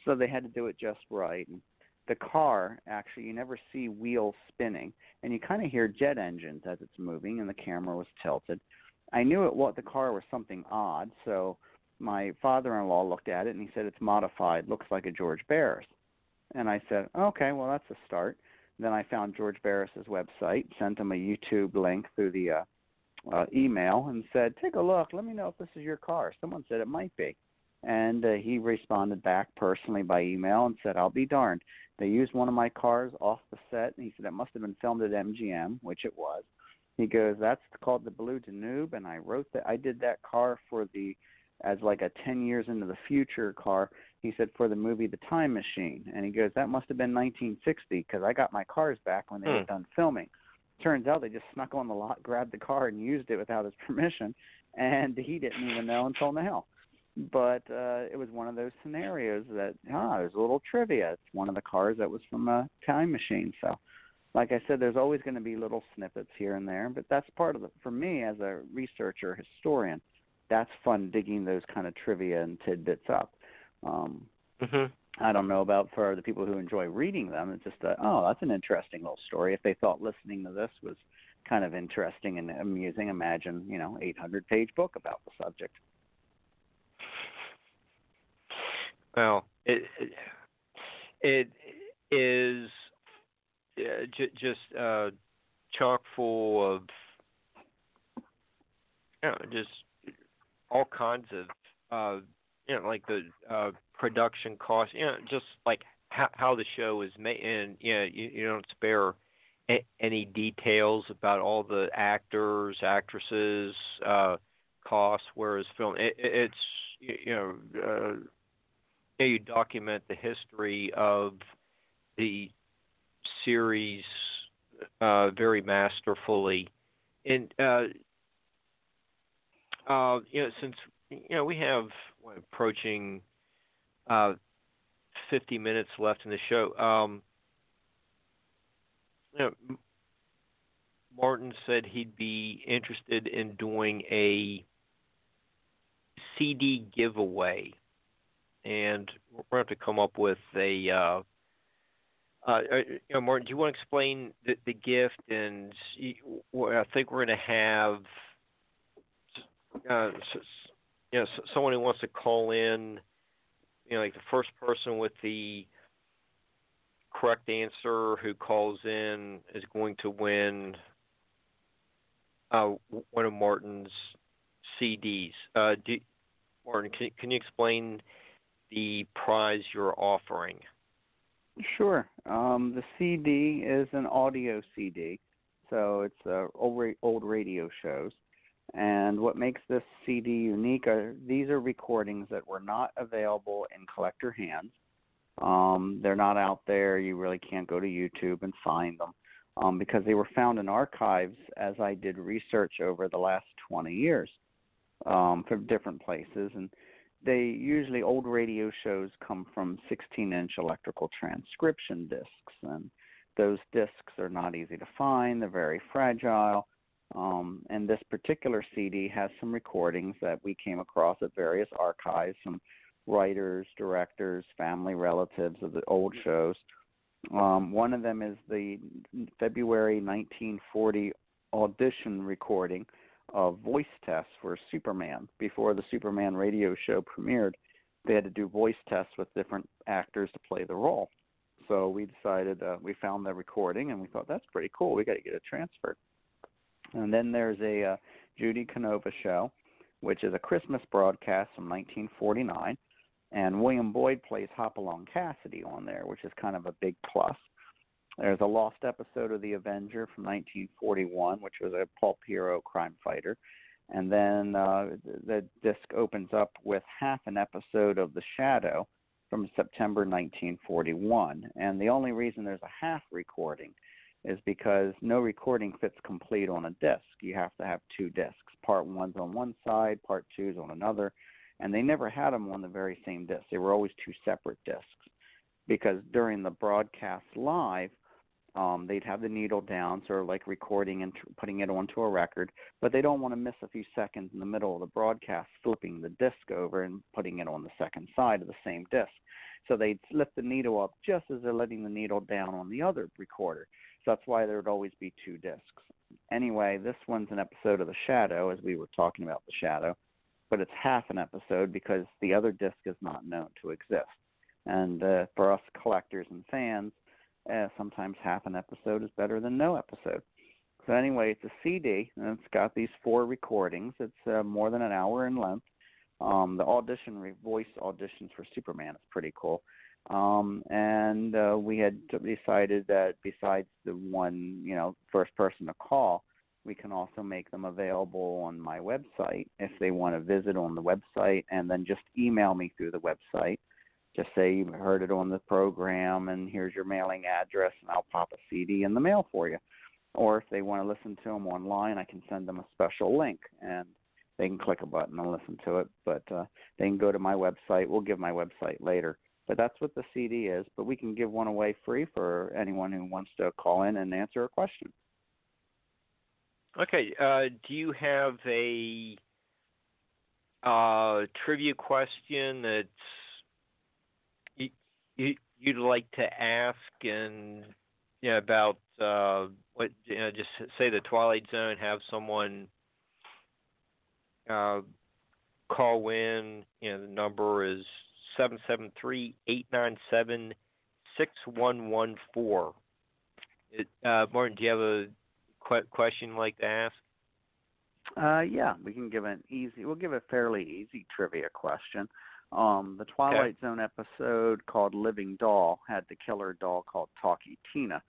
So they had to do it just right and the car actually you never see wheels spinning and you kind of hear jet engines as it's moving and the camera was tilted. I knew it what the car was something odd so my father-in-law looked at it and he said it's modified. Looks like a george barris. And i said okay well that's a start. Then i found george barris's website sent him a youtube link through the uh, uh email and said take a look. Let me know if this is your car. Someone said it might be and uh, he responded back personally by email and said i'll be darned they used one of my cars off the set, and he said it must have been filmed at MGM, which it was. He goes, "That's called the Blue Danube," and I wrote that. I did that car for the as like a 10 years into the future car. He said for the movie The Time Machine, and he goes, "That must have been 1960 because I got my cars back when they hmm. were done filming." Turns out they just snuck on the lot, grabbed the car, and used it without his permission, and he didn't even know until now but uh, it was one of those scenarios that ah, there's a little trivia. It's one of the cars that was from a time machine. So, like I said, there's always going to be little snippets here and there, but that's part of it. For me, as a researcher historian, that's fun digging those kind of trivia and tidbits up. Um, mm-hmm. I don't know about for the people who enjoy reading them. It's just a, oh, that's an interesting little story. If they thought listening to this was kind of interesting and amusing, imagine you know 800 page book about the subject. Well, it it, it is uh, j- just uh, chock full of you know, just all kinds of uh, you know like the uh, production costs, you know, just like how, how the show is made, and you know you, you don't spare a- any details about all the actors, actresses, uh, costs. Whereas film, it, it's you know. Uh, you document the history of the series uh, very masterfully. And uh, uh, you know, since you know we have what, approaching uh, 50 minutes left in the show, um, you know, Martin said he'd be interested in doing a CD giveaway and we're going to have to come up with a. Uh, uh, you know, Martin, do you want to explain the, the gift? And I think we're going to have, uh, you know, someone who wants to call in. You know, like the first person with the correct answer who calls in is going to win uh, one of Martin's CDs. Uh, do, Martin, can, can you explain the prize you're offering? Sure. Um, the CD is an audio CD, so it's uh, old, old radio shows. And what makes this CD unique are these are recordings that were not available in collector hands. Um, they're not out there. You really can't go to YouTube and find them um, because they were found in archives as I did research over the last 20 years um, from different places. And they usually old radio shows come from 16 inch electrical transcription discs and those discs are not easy to find. They're very fragile. Um, and this particular cd has some recordings that we came across at various archives from writers directors family relatives of the old shows. Um, one of them is the february 1940 audition recording a voice tests for Superman before the Superman radio show premiered. They had to do voice tests with different actors to play the role. So we decided uh, we found the recording and we thought that's pretty cool. We got to get it transferred. And then there's a uh, Judy Canova show, which is a Christmas broadcast from 1949, and William Boyd plays Hopalong Cassidy on there, which is kind of a big plus. There's a lost episode of The Avenger from 1941, which was a pulp hero crime fighter. And then uh, the disc opens up with half an episode of The Shadow from September 1941. And the only reason there's a half recording is because no recording fits complete on a disc. You have to have two discs. Part one's on one side, part two's on another. And they never had them on the very same disc. They were always two separate discs. Because during the broadcast live, um, they'd have the needle down, sort of like recording and tr- putting it onto a record, but they don't want to miss a few seconds in the middle of the broadcast, flipping the disc over and putting it on the second side of the same disc. So they'd lift the needle up just as they're letting the needle down on the other recorder. So that's why there would always be two discs. Anyway, this one's an episode of The Shadow, as we were talking about The Shadow, but it's half an episode because the other disc is not known to exist. And uh, for us collectors and fans, uh, sometimes half an episode is better than no episode. So anyway, it's a CD and it's got these four recordings. It's uh, more than an hour in length. Um, the audition re- voice auditions for Superman is pretty cool. Um, and uh, we had decided that besides the one, you know, first person to call, we can also make them available on my website if they want to visit on the website and then just email me through the website just say you heard it on the program and here's your mailing address and I'll pop a CD in the mail for you. Or if they want to listen to them online, I can send them a special link and they can click a button and listen to it. But uh, they can go to my website. We'll give my website later. But that's what the CD is. But we can give one away free for anyone who wants to call in and answer a question. Okay. Uh, do you have a uh, trivia question that's you, you'd like to ask and you know, about uh, what you know, just say the Twilight Zone have someone uh, call in. You know, the number is seven seven three eight nine seven six one one four. Uh, Martin, do you have a qu- question you'd like to ask? Uh, yeah, we can give an easy. We'll give a fairly easy trivia question. Um, the Twilight okay. Zone episode called Living Doll had the killer doll called Talkie Tina.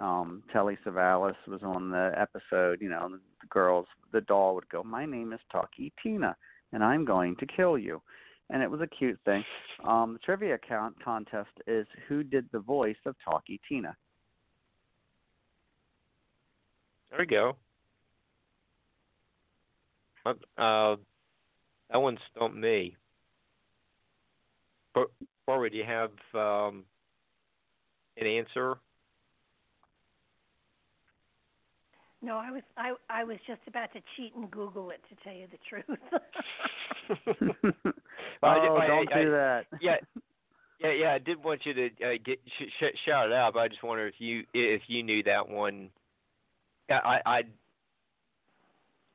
Um, Telly Savalas was on the episode. You know, the girls, the doll would go, "My name is Talkie Tina, and I'm going to kill you," and it was a cute thing. Um, the trivia count contest is who did the voice of Talkie Tina. There we go. Uh, that one stumped me. But Barbara, do you have um, an answer? No, I was I I was just about to cheat and Google it to tell you the truth. well, oh, I, don't I, do that. Yeah, yeah, yeah. I did want you to uh, get sh- sh- shout it out, but I just wonder if you if you knew that one. I I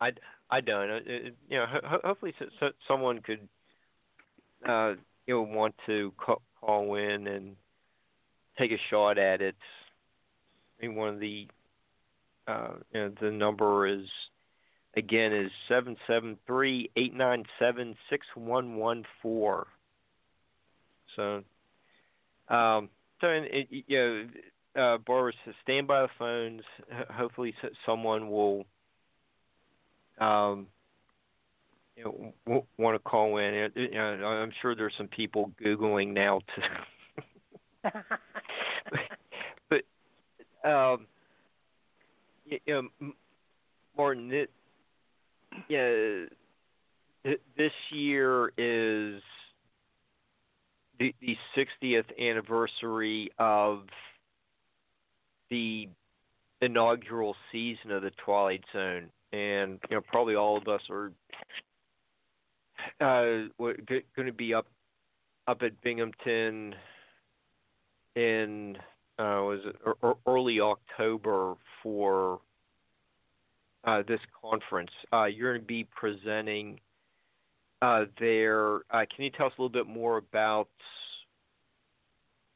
I I don't. Uh, you know, ho- hopefully so, so someone could uh, you'll want to call in and take a shot at it. I mean, one of the uh, you know, the number is again is seven seven three eight nine seven six one one four. So, um, so it, you know, uh, Barbara, stand by the phones. Hopefully, someone will um, you know, want to call in. You know, I'm sure there's some people googling now to. but, um, you know, Martin, it, this year is the the 60th anniversary of the inaugural season of the Twilight Zone, and you know probably all of us are uh, going to be up up at Binghamton in uh, was it early October for uh, this conference. Uh, you're going to be presenting uh, there. Uh, can you tell us a little bit more about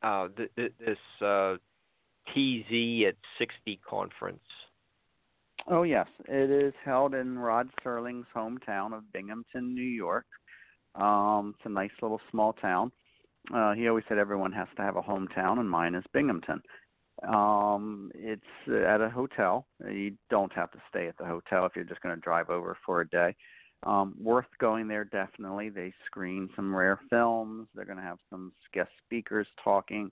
uh, th- th- this TZ at 60 conference? Oh yes, it is held in Rod Serling's hometown of Binghamton, New York. Um, it's a nice little small town. Uh, he always said everyone has to have a hometown, and mine is Binghamton. Um, it's at a hotel. You don't have to stay at the hotel if you're just going to drive over for a day. Um, worth going there definitely. They screen some rare films. They're going to have some guest speakers talking.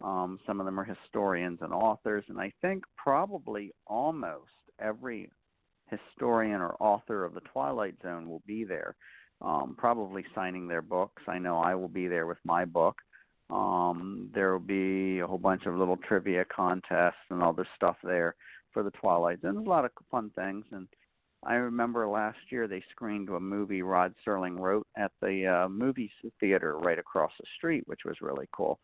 Um, some of them are historians and authors, and I think probably almost every historian or author of the Twilight Zone will be there, um, probably signing their books. I know I will be there with my book. Um, there will be a whole bunch of little trivia contests and other stuff there for the Twilight Zone. There's a lot of fun things, and I remember last year they screened a movie Rod Serling wrote at the uh, movie theater right across the street, which was really cool.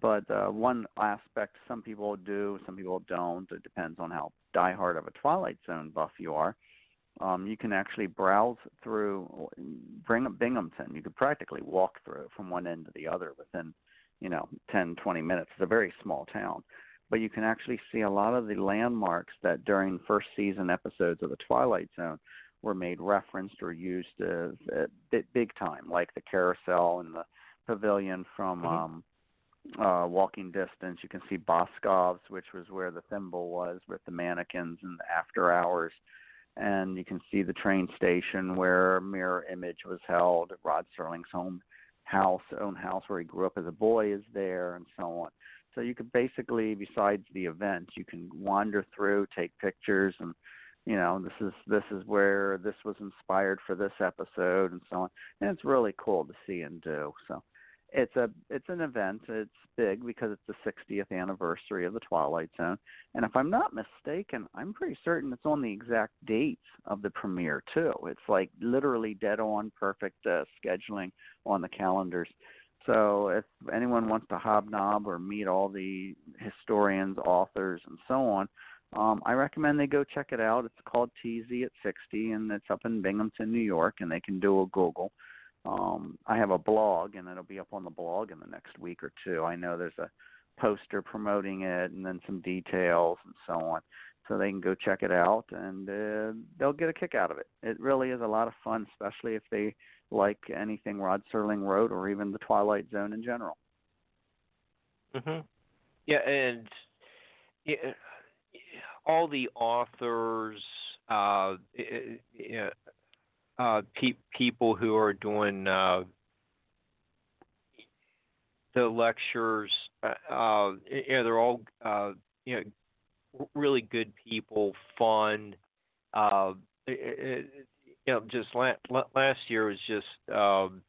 But uh, one aspect some people do, some people don't. It depends on how diehard of a Twilight Zone buff you are. Um, you can actually browse through bring Binghamton. You could practically walk through from one end to the other within, you know, 10, 20 minutes. It's a very small town, but you can actually see a lot of the landmarks that during first season episodes of the Twilight Zone were made referenced or used uh, big time, like the carousel and the pavilion from mm-hmm. um, uh, walking distance. You can see Boscov's, which was where the thimble was with the mannequins and the after hours. And you can see the train station where Mirror Image was held. Rod Serling's home house, own house where he grew up as a boy, is there, and so on. So you could basically, besides the event, you can wander through, take pictures, and you know this is this is where this was inspired for this episode, and so on. And it's really cool to see and do. So it's a it's an event. It's big because it's the 60th anniversary of the Twilight Zone, and if I'm not mistaken, I'm pretty certain it's on the exact dates of the premiere too. It's like literally dead on, perfect uh, scheduling on the calendars. So if anyone wants to hobnob or meet all the historians, authors, and so on, um, I recommend they go check it out. It's called TZ at 60, and it's up in Binghamton, New York, and they can do a Google um, I have a blog, and it'll be up on the blog in the next week or two. I know there's a poster promoting it, and then some details and so on, so they can go check it out, and uh, they'll get a kick out of it. It really is a lot of fun, especially if they like anything Rod Serling wrote, or even the Twilight Zone in general. Mhm. Yeah, and yeah, all the authors, uh, yeah, uh, pe- people who are doing uh, the lectures. Uh, uh, you know, they're all uh, you know really good people, fun. Uh, it, it, you know, just last, last year was just um,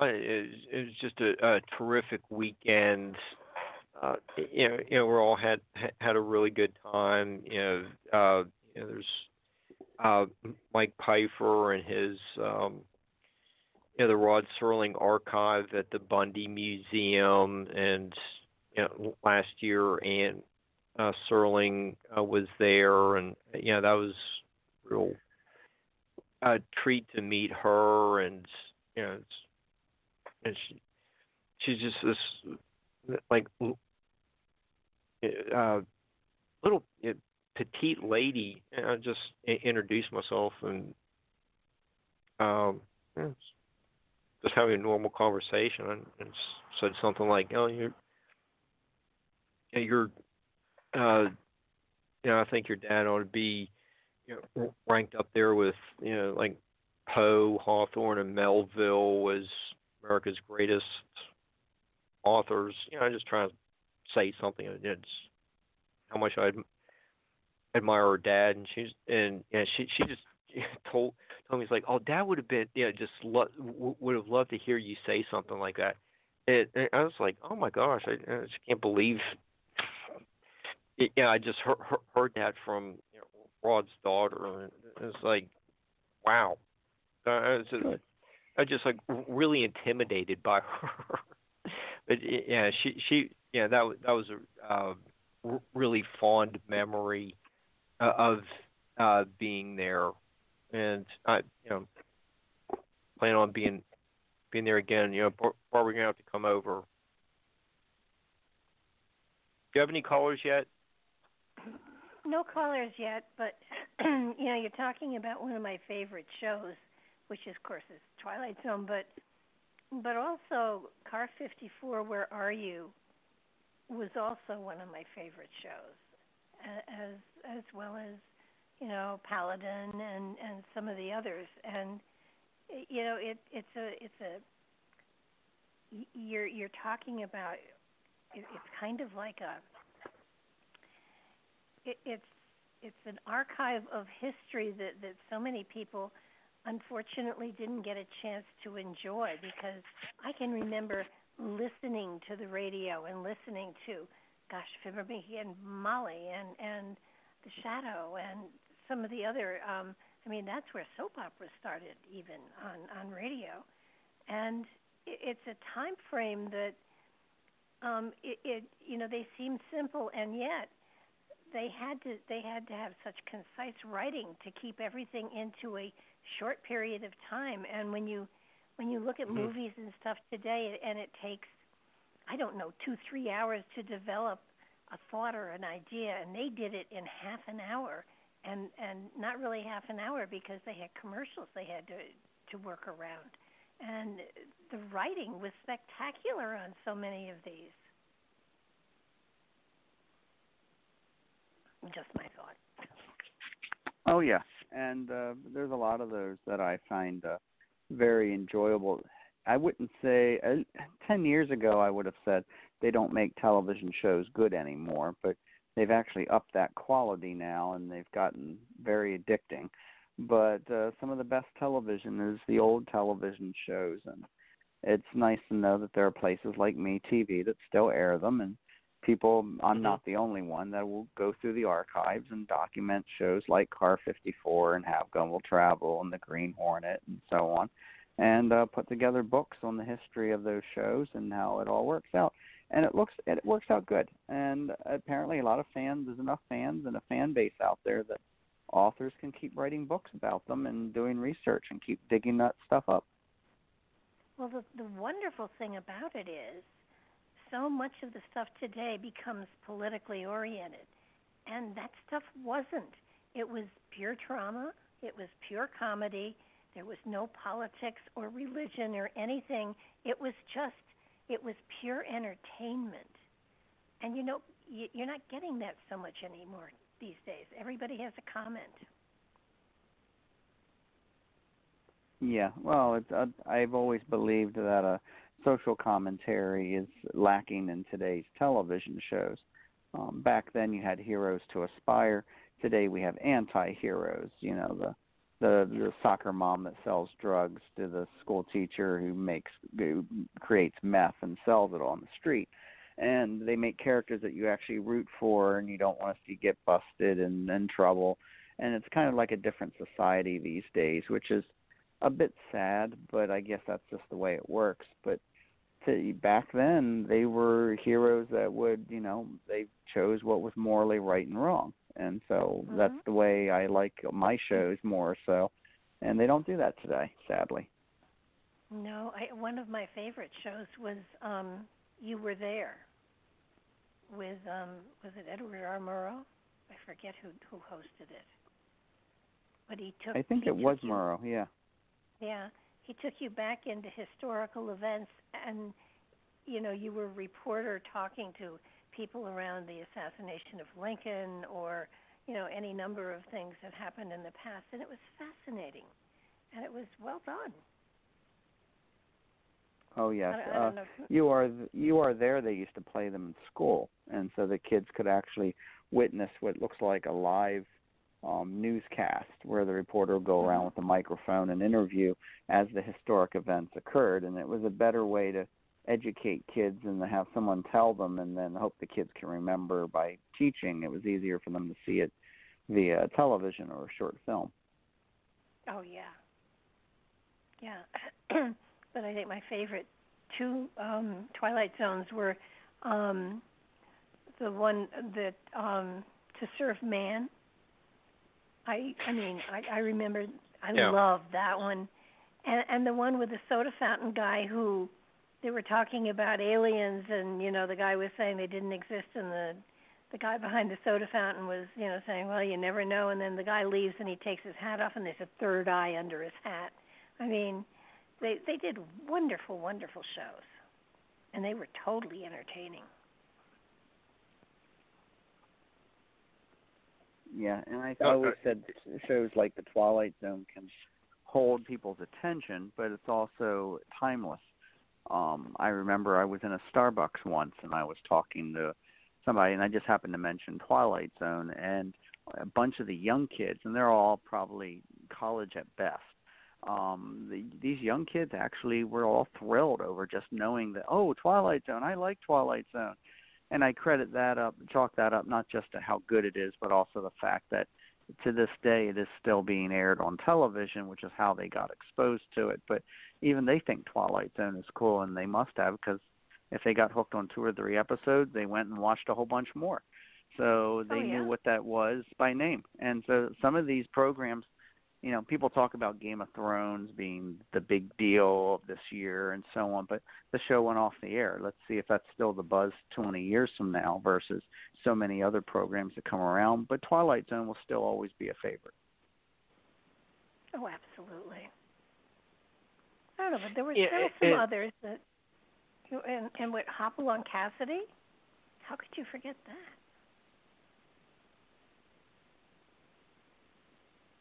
it, it was just a, a terrific weekend. You know, you know, we all had had a really good time. You know, you know, there's uh, Mike Pfeiffer and his um, you know the Rod Serling archive at the Bundy Museum, and you know last year and uh, Serling uh, was there, and you know that was real a treat to meet her, and you know and she she's just this like uh little petite lady. And I just introduced myself and um, just having a normal conversation and, and said something like, "Oh, you're you're uh, you know, I think your dad ought to be you know, ranked up there with you know like Poe, Hawthorne, and Melville as America's greatest authors. You know, I just trying to say something. It's how much I admire her dad, and she's and and she she just told told me it's like, oh, dad would have been yeah, just lo- would have loved to hear you say something like that. It, and I was like, oh my gosh, I, I just can't believe. It, yeah, I just heard, heard that from you know, Rod's daughter, and it's like, wow. Uh, I was just, I just like really intimidated by her. but yeah, she she yeah that was that was a uh, really fond memory uh, of uh, being there, and I, you know, plan on being being there again. You know, Barbara, we're gonna have to come over. Do you have any callers yet? No callers yet, but you know, you're talking about one of my favorite shows, which is, of course is Twilight Zone, but but also Car 54. Where are you? was also one of my favorite shows, as as well as you know Paladin and and some of the others. And you know it it's a it's a you're you're talking about it, it's kind of like a it, it's it's an archive of history that that so many people unfortunately didn't get a chance to enjoy because I can remember listening to the radio and listening to gosh Fibber McGee and Molly and and the Shadow and some of the other um I mean that's where soap operas started even on on radio and it, it's a time frame that um it, it you know they seem simple and yet they had to they had to have such concise writing to keep everything into a short period of time and when you when you look at mm-hmm. movies and stuff today and it takes i don't know 2 3 hours to develop a thought or an idea and they did it in half an hour and and not really half an hour because they had commercials they had to to work around. And the writing was spectacular on so many of these. Just my thought. Oh yeah and uh, there's a lot of those that I find uh, very enjoyable. I wouldn't say uh, 10 years ago I would have said they don't make television shows good anymore, but they've actually upped that quality now and they've gotten very addicting. But uh, some of the best television is the old television shows and it's nice to know that there are places like Me TV that still air them and people i'm mm-hmm. not the only one that will go through the archives and document shows like car 54 and have gun will travel and the green hornet and so on and uh, put together books on the history of those shows and how it all works out and it looks it works out good and apparently a lot of fans there's enough fans and a fan base out there that authors can keep writing books about them and doing research and keep digging that stuff up well the the wonderful thing about it is so much of the stuff today becomes politically oriented. And that stuff wasn't. It was pure trauma, it was pure comedy. There was no politics or religion or anything. It was just, it was pure entertainment. And you know, you're not getting that so much anymore these days. Everybody has a comment. Yeah, well, it's, uh, I've always believed that a social commentary is lacking in today's television shows. Um, back then, you had heroes to aspire. Today, we have anti-heroes. You know, the the soccer mom that sells drugs to the school teacher who makes who creates meth and sells it on the street. And they make characters that you actually root for, and you don't want to see get busted and in trouble. And it's kind of like a different society these days, which is a bit sad, but I guess that's just the way it works. But to back then they were heroes that would you know they chose what was morally right and wrong and so mm-hmm. that's the way i like my shows more so. And they don't do that today sadly. No i one of my favorite shows was um you were there with um was it edward r murrow i forget who who hosted it. But he took i think it was murrow yeah. Yeah he took you back into historical events and you know you were a reporter talking to people around the assassination of Lincoln or you know any number of things that happened in the past and it was fascinating and it was well done oh yes I, I uh, you are you are there they used to play them in school and so the kids could actually witness what looks like a live um, newscast where the reporter will go around mm-hmm. with a microphone and interview as the historic events occurred. And it was a better way to educate kids and to have someone tell them and then hope the kids can remember by teaching. It was easier for them to see it via television or a short film. Oh, yeah. Yeah. but I think my favorite two um, Twilight Zones were um, the one that um, To Serve Man I I mean I I remember I yeah. love that one, and and the one with the soda fountain guy who they were talking about aliens, and you know the guy was saying they didn't exist, and the the guy behind the soda fountain was you know saying, well, you never know. And then the guy leaves, and he takes his hat off, and there's a third eye under his hat. I mean, they they did wonderful, wonderful shows, and they were totally entertaining. Yeah, and I always said shows like The Twilight Zone can hold people's attention, but it's also timeless. Um, I remember I was in a Starbucks once and I was talking to somebody, and I just happened to mention Twilight Zone, and a bunch of the young kids, and they're all probably college at best. Um, the, these young kids actually were all thrilled over just knowing that, oh, Twilight Zone, I like Twilight Zone and I credit that up, chalk that up not just to how good it is, but also the fact that to this day it is still being aired on television, which is how they got exposed to it. But even they think Twilight Zone is cool, and they must have because if they got hooked on two or three episodes, they went and watched a whole bunch more. So they oh, yeah? knew what that was by name. And so some of these programs you know, people talk about Game of Thrones being the big deal of this year and so on, but the show went off the air. Let's see if that's still the buzz 20 years from now versus so many other programs that come around. But Twilight Zone will still always be a favorite. Oh, absolutely. I don't know, but there were Yeah, still it- some it- others that, and and with Hopalong Cassidy, how could you forget that?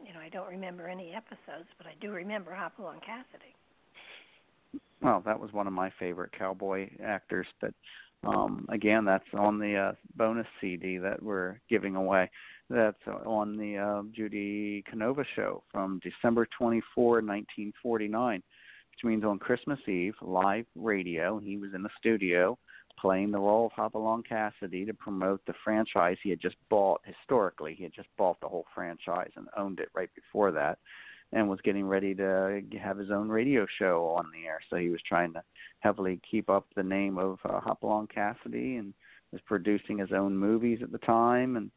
You know, I don't remember any episodes, but I do remember Hopalong Cassidy. Well, that was one of my favorite cowboy actors, but um again, that's on the uh, bonus CD that we're giving away. That's on the uh, Judy Canova show from December 24, 1949, which means on Christmas Eve, live radio. He was in the studio playing the role of Hopalong Cassidy to promote the franchise he had just bought historically. He had just bought the whole franchise and owned it right before that and was getting ready to have his own radio show on the air. So he was trying to heavily keep up the name of uh, Hopalong Cassidy and was producing his own movies at the time and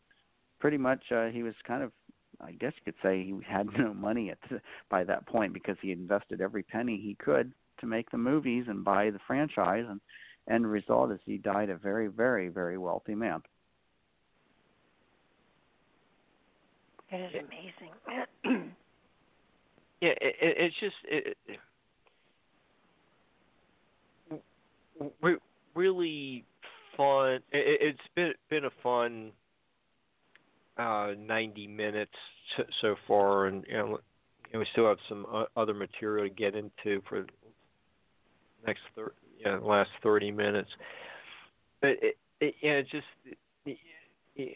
pretty much uh, he was kind of I guess you could say he had no money at the, by that point because he invested every penny he could to make the movies and buy the franchise and end result is he died a very very very wealthy man. It is amazing. Yeah, it, it, it's just it, re- really fun. It, it's been been a fun uh, ninety minutes so, far, and and we still have some uh, other material to get into for the next thir- last thirty minutes. But it, it yeah, just you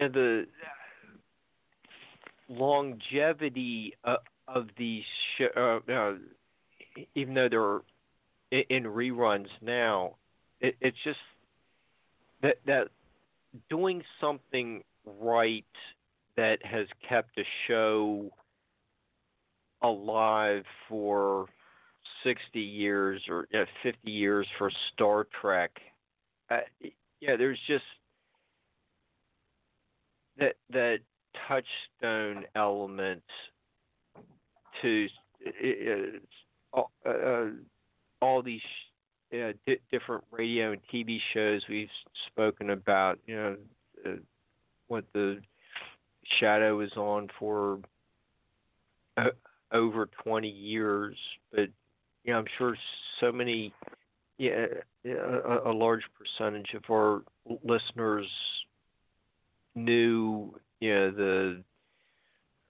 know, the longevity of, of these show, uh, uh, even though they're in reruns now, it, it's just that that doing something right that has kept a show alive for 60 years or you know, 50 years for Star Trek. Uh, yeah, there's just that that touchstone element to uh, uh, all these di- different radio and TV shows we've spoken about. You know, uh, what the Shadow is on for uh, over 20 years, but you know, I'm sure so many, yeah, a, a large percentage of our listeners knew, you know, the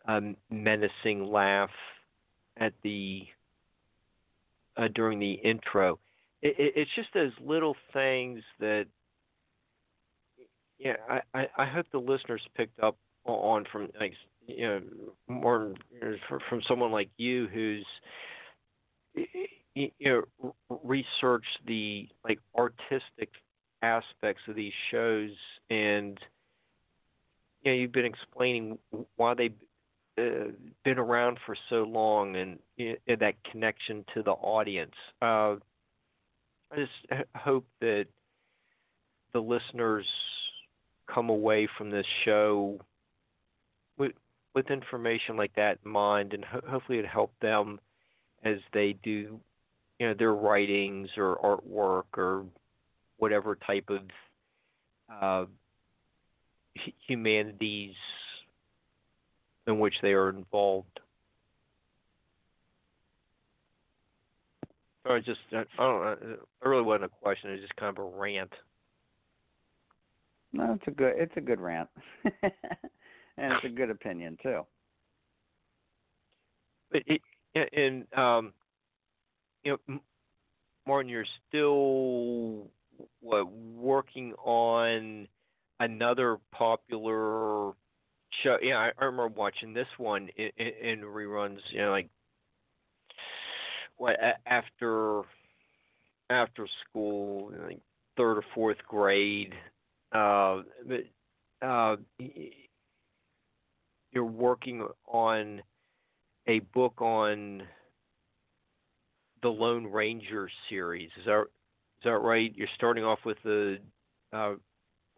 um, menacing laugh at the uh, during the intro. It, it, it's just those little things that, yeah, I, I, I hope the listeners picked up on from like you know more you know, from someone like you who's you know research the like artistic aspects of these shows and you know you've been explaining why they've uh, been around for so long and, that connection to the audience. Uh, i just hope that the listeners come away from this show with with information like that in mind and ho- hopefully it help them as they do you know their writings or artwork or whatever type of uh, humanities in which they are involved. So just I don't know, it really wasn't a question. It was just kind of a rant. No, it's a good it's a good rant, and it's a good opinion too. But it, and um, you know, Martin, you're still what, working on another popular show. Yeah, I, I remember watching this one in, in, in reruns. You know, like what after after school, like third or fourth grade. Uh, but uh, you're working on a book on the Lone Ranger series. Is that is that right? You're starting off with the uh,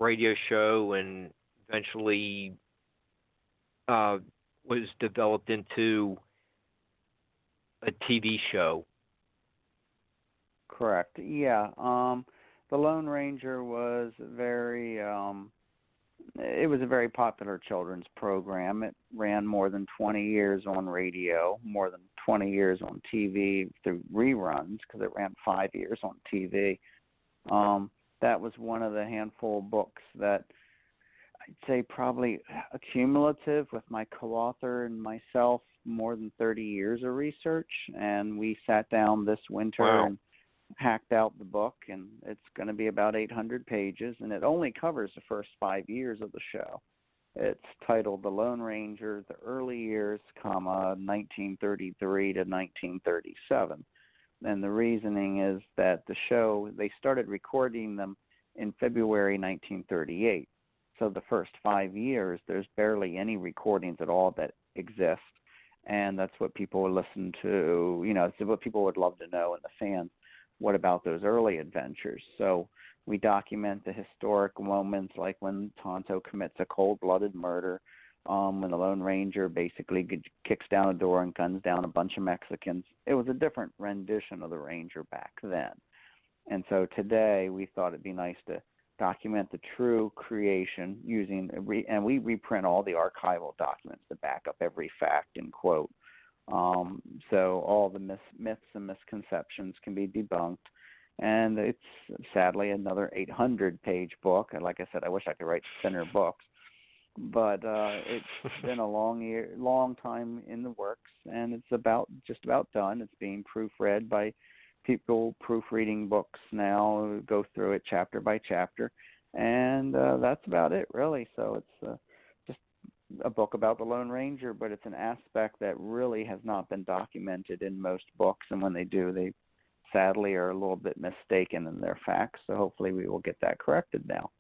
radio show and eventually uh, was developed into a TV show. Correct. Yeah. Um, the Lone Ranger was very um, it was a very popular children's program. It ran more than 20 years on radio, more than 20 years on TV through reruns because it ran five years on TV. Um, that was one of the handful of books that I'd say probably accumulative with my co-author and myself more than 30 years of research and we sat down this winter wow. and hacked out the book and it's going to be about 800 pages and it only covers the first 5 years of the show. It's titled The Lone Ranger: The Early Years, comma 1933 to 1937. And the reasoning is that the show they started recording them in February 1938. So the first 5 years there's barely any recordings at all that exist and that's what people would listen to, you know, it's what people would love to know and the fans what about those early adventures? So we document the historic moments like when Tonto commits a cold-blooded murder, um, when the Lone Ranger basically kicks down a door and guns down a bunch of Mexicans. It was a different rendition of the Ranger back then. And so today we thought it'd be nice to document the true creation using and we reprint all the archival documents to back up every fact and quote um, so all the myths, myths and misconceptions can be debunked. And it's sadly another 800 page book. And like I said, I wish I could write thinner books, but uh, it's been a long year, long time in the works, and it's about just about done. It's being proofread by people proofreading books now. Go through it chapter by chapter, and uh, that's about it, really. So it's uh, a book about the Lone Ranger, but it's an aspect that really has not been documented in most books, and when they do, they sadly are a little bit mistaken in their facts. So hopefully, we will get that corrected now.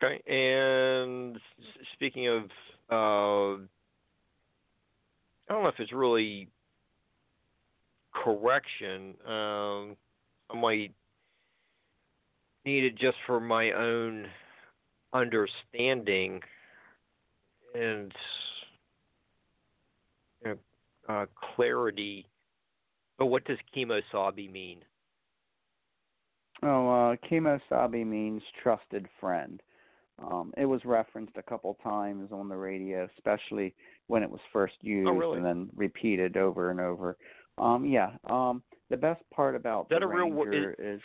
Okay, and speaking of, uh, I don't know if it's really correction. Um, I might need it just for my own understanding and you know, uh, clarity. But what does kemosabe mean? Oh, uh, kemosabe means trusted friend. Um, it was referenced a couple times on the radio, especially when it was first used, oh, really? and then repeated over and over. Um, yeah. Um, the best part about is that a real Ranger is, is.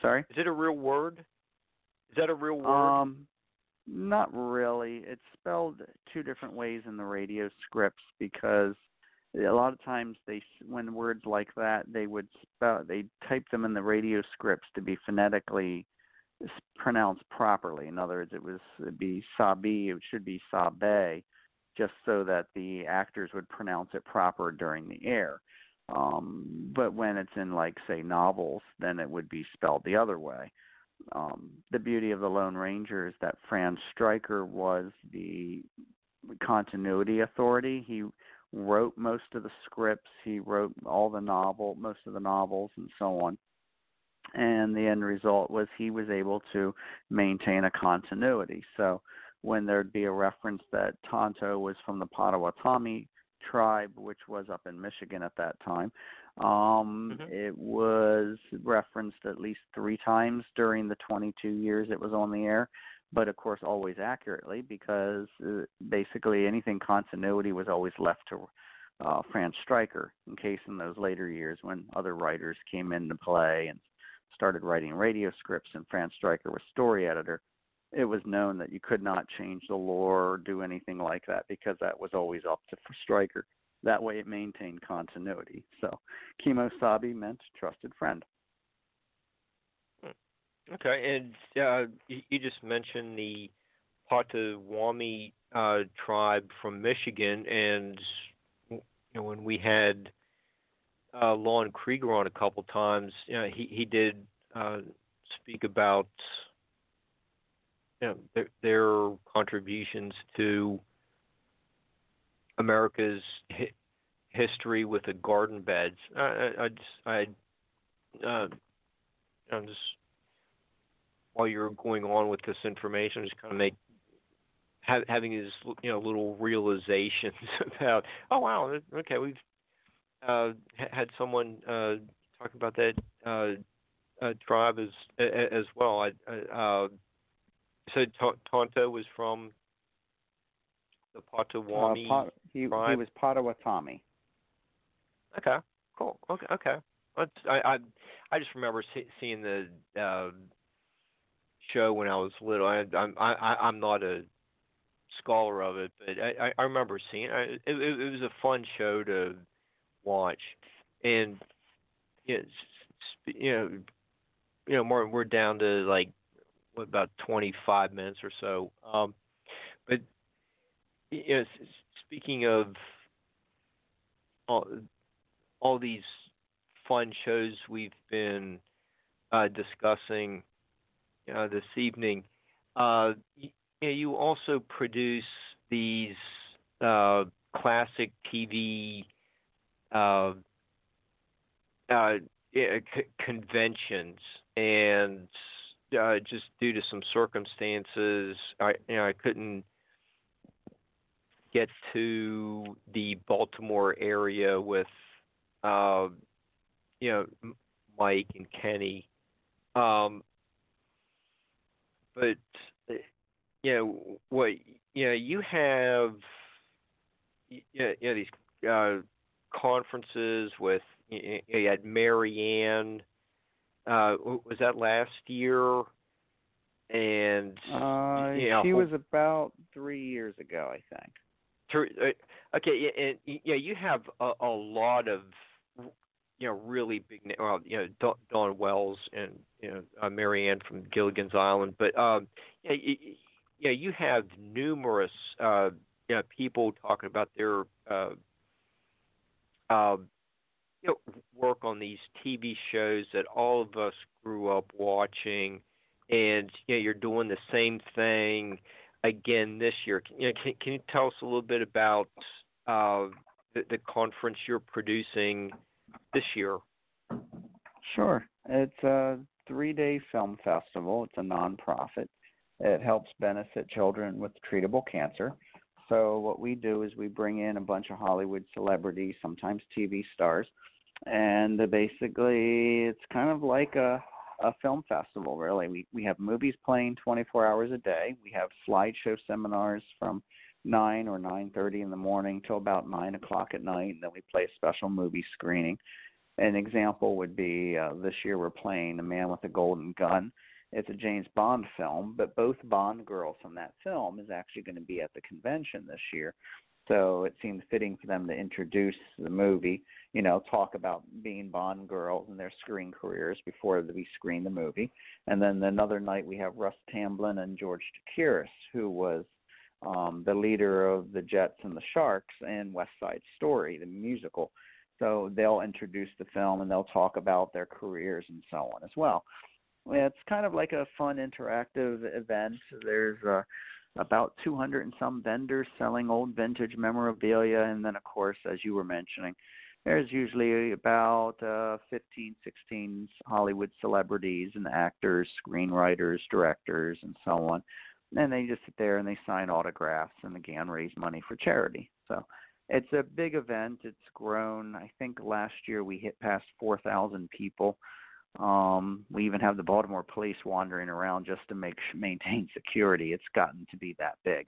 Sorry. Is it a real word? Is that a real word? Um, not really. It's spelled two different ways in the radio scripts because a lot of times they when words like that they would spell they type them in the radio scripts to be phonetically pronounced properly. In other words, it was it'd be sabi, it should be sabe, just so that the actors would pronounce it proper during the air. Um, but when it's in like say novels, then it would be spelled the other way um, the beauty of the Lone Ranger is that Fran Striker was the continuity authority. He wrote most of the scripts. He wrote all the novel, most of the novels, and so on. And the end result was he was able to maintain a continuity. So when there'd be a reference that Tonto was from the Potawatomi tribe, which was up in Michigan at that time, um, mm-hmm. It was referenced at least three times during the 22 years it was on the air, but of course always accurately because uh, basically anything continuity was always left to uh, Fran Striker in case in those later years when other writers came into play and started writing radio scripts and Fran Striker was story editor, it was known that you could not change the lore or do anything like that because that was always up to Striker. That way it maintained continuity. So Kemo Sabe meant trusted friend. Hmm. Okay, and uh, you just mentioned the Potawatomi uh, tribe from Michigan, and you know, when we had uh, Lon Krieger on a couple times, you know, he he did uh, speak about you know, their, their contributions to America's hi- history with the garden beds. I, I, I just I uh, I'm just while you're going on with this information, just kind of make ha- having these you know little realizations about oh wow okay we've uh, had someone uh, talk about that uh, uh, tribe as as well. I, uh, so Tonto was from the Potawatomi uh, pot, he. He was Potawatomi. Okay, cool. Okay, okay. I I I just remember see, seeing the uh, show when I was little. I I'm I I'm not a scholar of it, but I I remember seeing it. It, it, it was a fun show to watch, and you know, you know, you know, more we're down to like about 25 minutes or so. Um, but you know, speaking of all, all these fun shows we've been uh, discussing uh, this evening, uh, you, you, know, you also produce these uh, classic TV uh, uh, conventions, and uh, just due to some circumstances, I you know I couldn't get to the Baltimore area with uh, you know Mike and Kenny, um, but you know what you know you have you know, you know these uh, conferences with you, you had Mary Ann. Uh, was that last year? And uh, you know, she was about three years ago, I think. Uh, okay, and yeah, you have a, a lot of you know really big well you know Dawn Wells and you know uh, Mary Ann from Gilligan's Island, but um, yeah, yeah, you have numerous uh, you know, people talking about their uh, uh, work on these TV shows that all of us grew up watching, and you know, you're doing the same thing again this year. Can, you know, can, can you tell us a little bit about uh, the, the conference you're producing this year? Sure. It's a three-day film festival. It's a nonprofit. It helps benefit children with treatable cancer. So what we do is we bring in a bunch of Hollywood celebrities, sometimes TV stars, and basically it's kind of like a a film festival really. We we have movies playing 24 hours a day. We have slideshow seminars from nine or nine thirty in the morning till about nine o'clock at night, and then we play a special movie screening. An example would be uh, this year we're playing The Man with the Golden Gun, it's a James Bond film, but both Bond girls from that film is actually going to be at the convention this year. So it seemed fitting for them to introduce the movie, you know, talk about being Bond girls and their screen careers before we screen the movie. And then another night we have Russ Tamblyn and George Chakiris, who was um, the leader of the Jets and the Sharks in West Side Story, the musical. So they'll introduce the film and they'll talk about their careers and so on as well it's kind of like a fun interactive event. There's uh, about 200 and some vendors selling old vintage memorabilia, and then of course, as you were mentioning, there's usually about uh, 15, 16 Hollywood celebrities and actors, screenwriters, directors, and so on. And they just sit there and they sign autographs and again raise money for charity. So it's a big event. It's grown. I think last year we hit past 4,000 people. Um, we even have the Baltimore police wandering around just to make maintain security. It's gotten to be that big,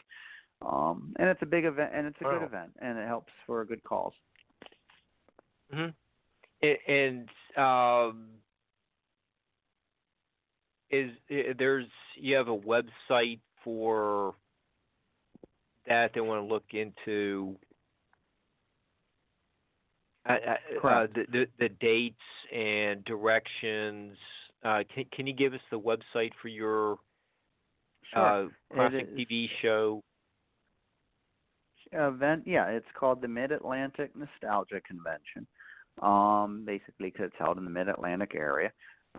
um, and it's a big event, and it's a wow. good event, and it helps for a good cause. Mm-hmm. And um, is there's you have a website for that they want to look into uh, uh, the, the, the dates and directions. Uh, can can you give us the website for your sure. uh, classic TV show? Event, yeah, it's called the Mid Atlantic Nostalgia Convention. Um, basically, because it's held in the Mid Atlantic area.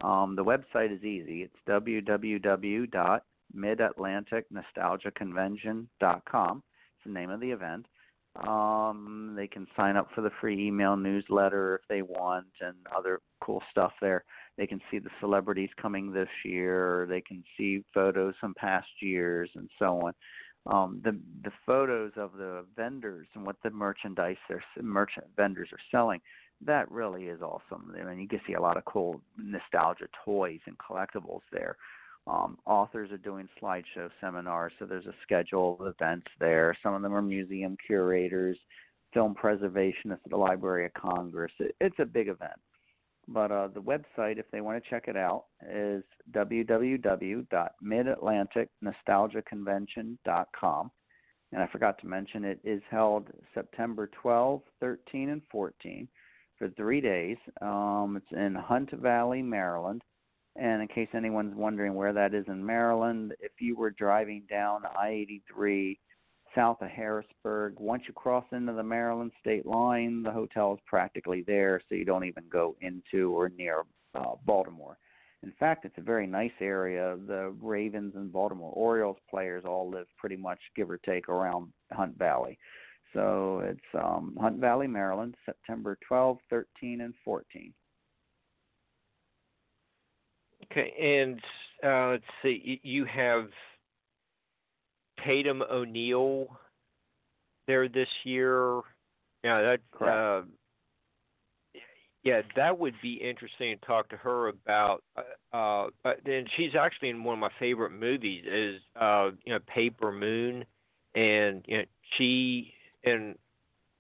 Um, the website is easy. It's www.midatlanticnostalgiaconvention.com. It's the name of the event. Um, they can sign up for the free email newsletter if they want, and other cool stuff there. They can see the celebrities coming this year. They can see photos from past years, and so on. Um, the the photos of the vendors and what the merchandise their merchant vendors are selling that really is awesome. I mean, you can see a lot of cool nostalgia toys and collectibles there. Um, authors are doing slideshow seminars, so there's a schedule of events there. Some of them are museum curators, film preservationists at the Library of Congress. It, it's a big event. But uh, the website, if they want to check it out, is www.midatlanticnostalgiaconvention.com. And I forgot to mention it is held September 12, 13, and 14 for three days. Um, it's in Hunt Valley, Maryland. And in case anyone's wondering where that is in Maryland, if you were driving down I 83 south of Harrisburg, once you cross into the Maryland state line, the hotel is practically there, so you don't even go into or near uh, Baltimore. In fact, it's a very nice area. The Ravens and Baltimore Orioles players all live pretty much, give or take, around Hunt Valley. So it's um, Hunt Valley, Maryland, September 12, 13, and 14. Okay, and uh, let's see, you have Tatum O'Neal there this year. Yeah, that. Uh, yeah, that would be interesting to talk to her about. Uh, uh, and she's actually in one of my favorite movies is uh, you know Paper Moon, and you know she and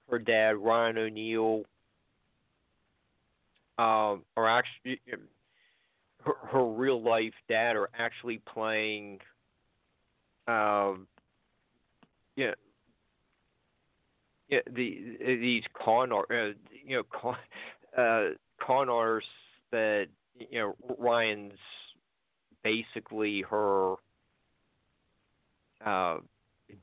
her dad Ryan O'Neal um, are actually her, her real life dad are actually playing um yeah yeah the these con uh, you know con uh con artists that you know Ryan's basically her uh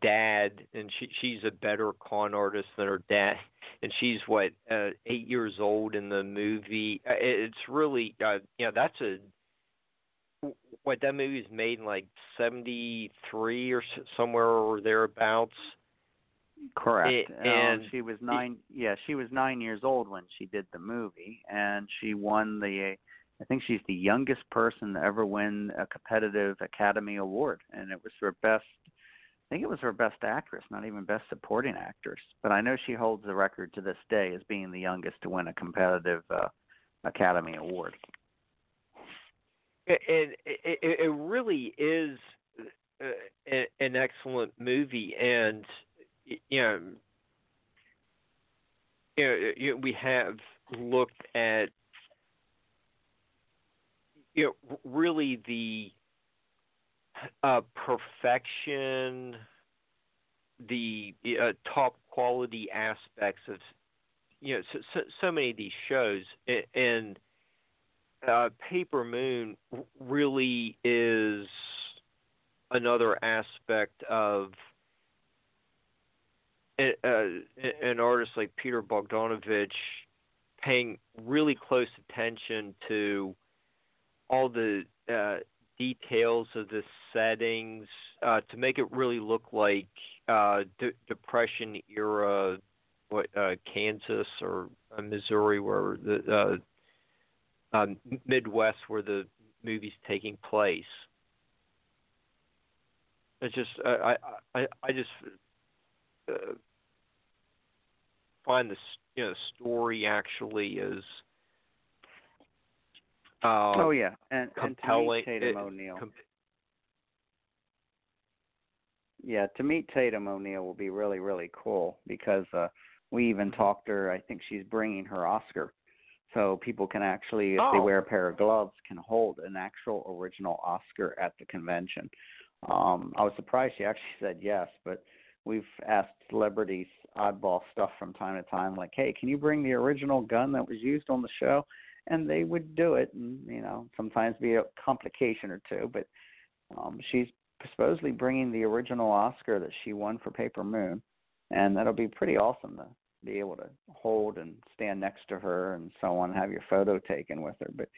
dad and she she's a better con artist than her dad and she's what uh, eight years old in the movie. Uh, it's really uh, you know that's a what that movie was made in like 73 or somewhere or thereabouts correct it, and um, she was nine yeah she was nine years old when she did the movie and she won the i think she's the youngest person to ever win a competitive academy award and it was her best I think it was her best actress, not even best supporting actress. But I know she holds the record to this day as being the youngest to win a competitive uh, Academy Award. And it, it, it really is uh, an excellent movie, and you know, you know, we have looked at you know really the uh, perfection, the uh, top quality aspects of you know so, so, so many of these shows, and uh, Paper Moon really is another aspect of uh, an artist like Peter Bogdanovich paying really close attention to all the uh, details of the settings uh, to make it really look like uh, de- Depression era, what uh, Kansas or uh, Missouri, where the um, Midwest, where the movie's taking place. It's just I I I just uh, find the you know story actually is uh, oh yeah, and compelling. and to meet Tatum O'Neal. Com- yeah, to meet Tatum O'Neal will be really really cool because uh, we even talked to her. I think she's bringing her Oscar, so people can actually, if oh. they wear a pair of gloves, can hold an actual original Oscar at the convention. Um, I was surprised she actually said yes, but we've asked celebrities oddball stuff from time to time, like, "Hey, can you bring the original gun that was used on the show?" And they would do it, and you know, sometimes be a complication or two, but um, she's supposedly bringing the original Oscar that she won for Paper Moon, and that'll be pretty awesome to be able to hold and stand next to her and so on, have your photo taken with her. But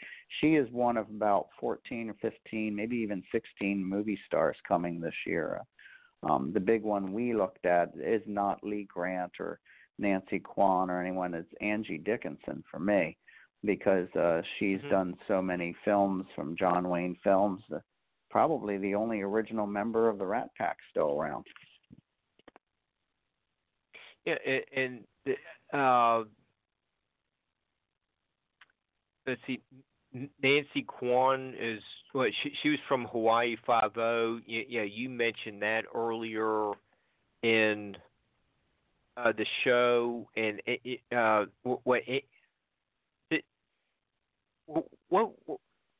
she is one of about 14 or 15, maybe even 16 movie stars coming this year. Um, the big one we looked at is not Lee Grant or Nancy Kwan or anyone. It's Angie Dickinson for me because uh, she's mm-hmm. done so many films from John Wayne Films. The, probably the only original member of the Rat Pack still around. And uh, let's see, Nancy Kwan is what she she was from Hawaii Five O. Yeah, you mentioned that earlier in uh, the show, and it, it, uh, what it, it, what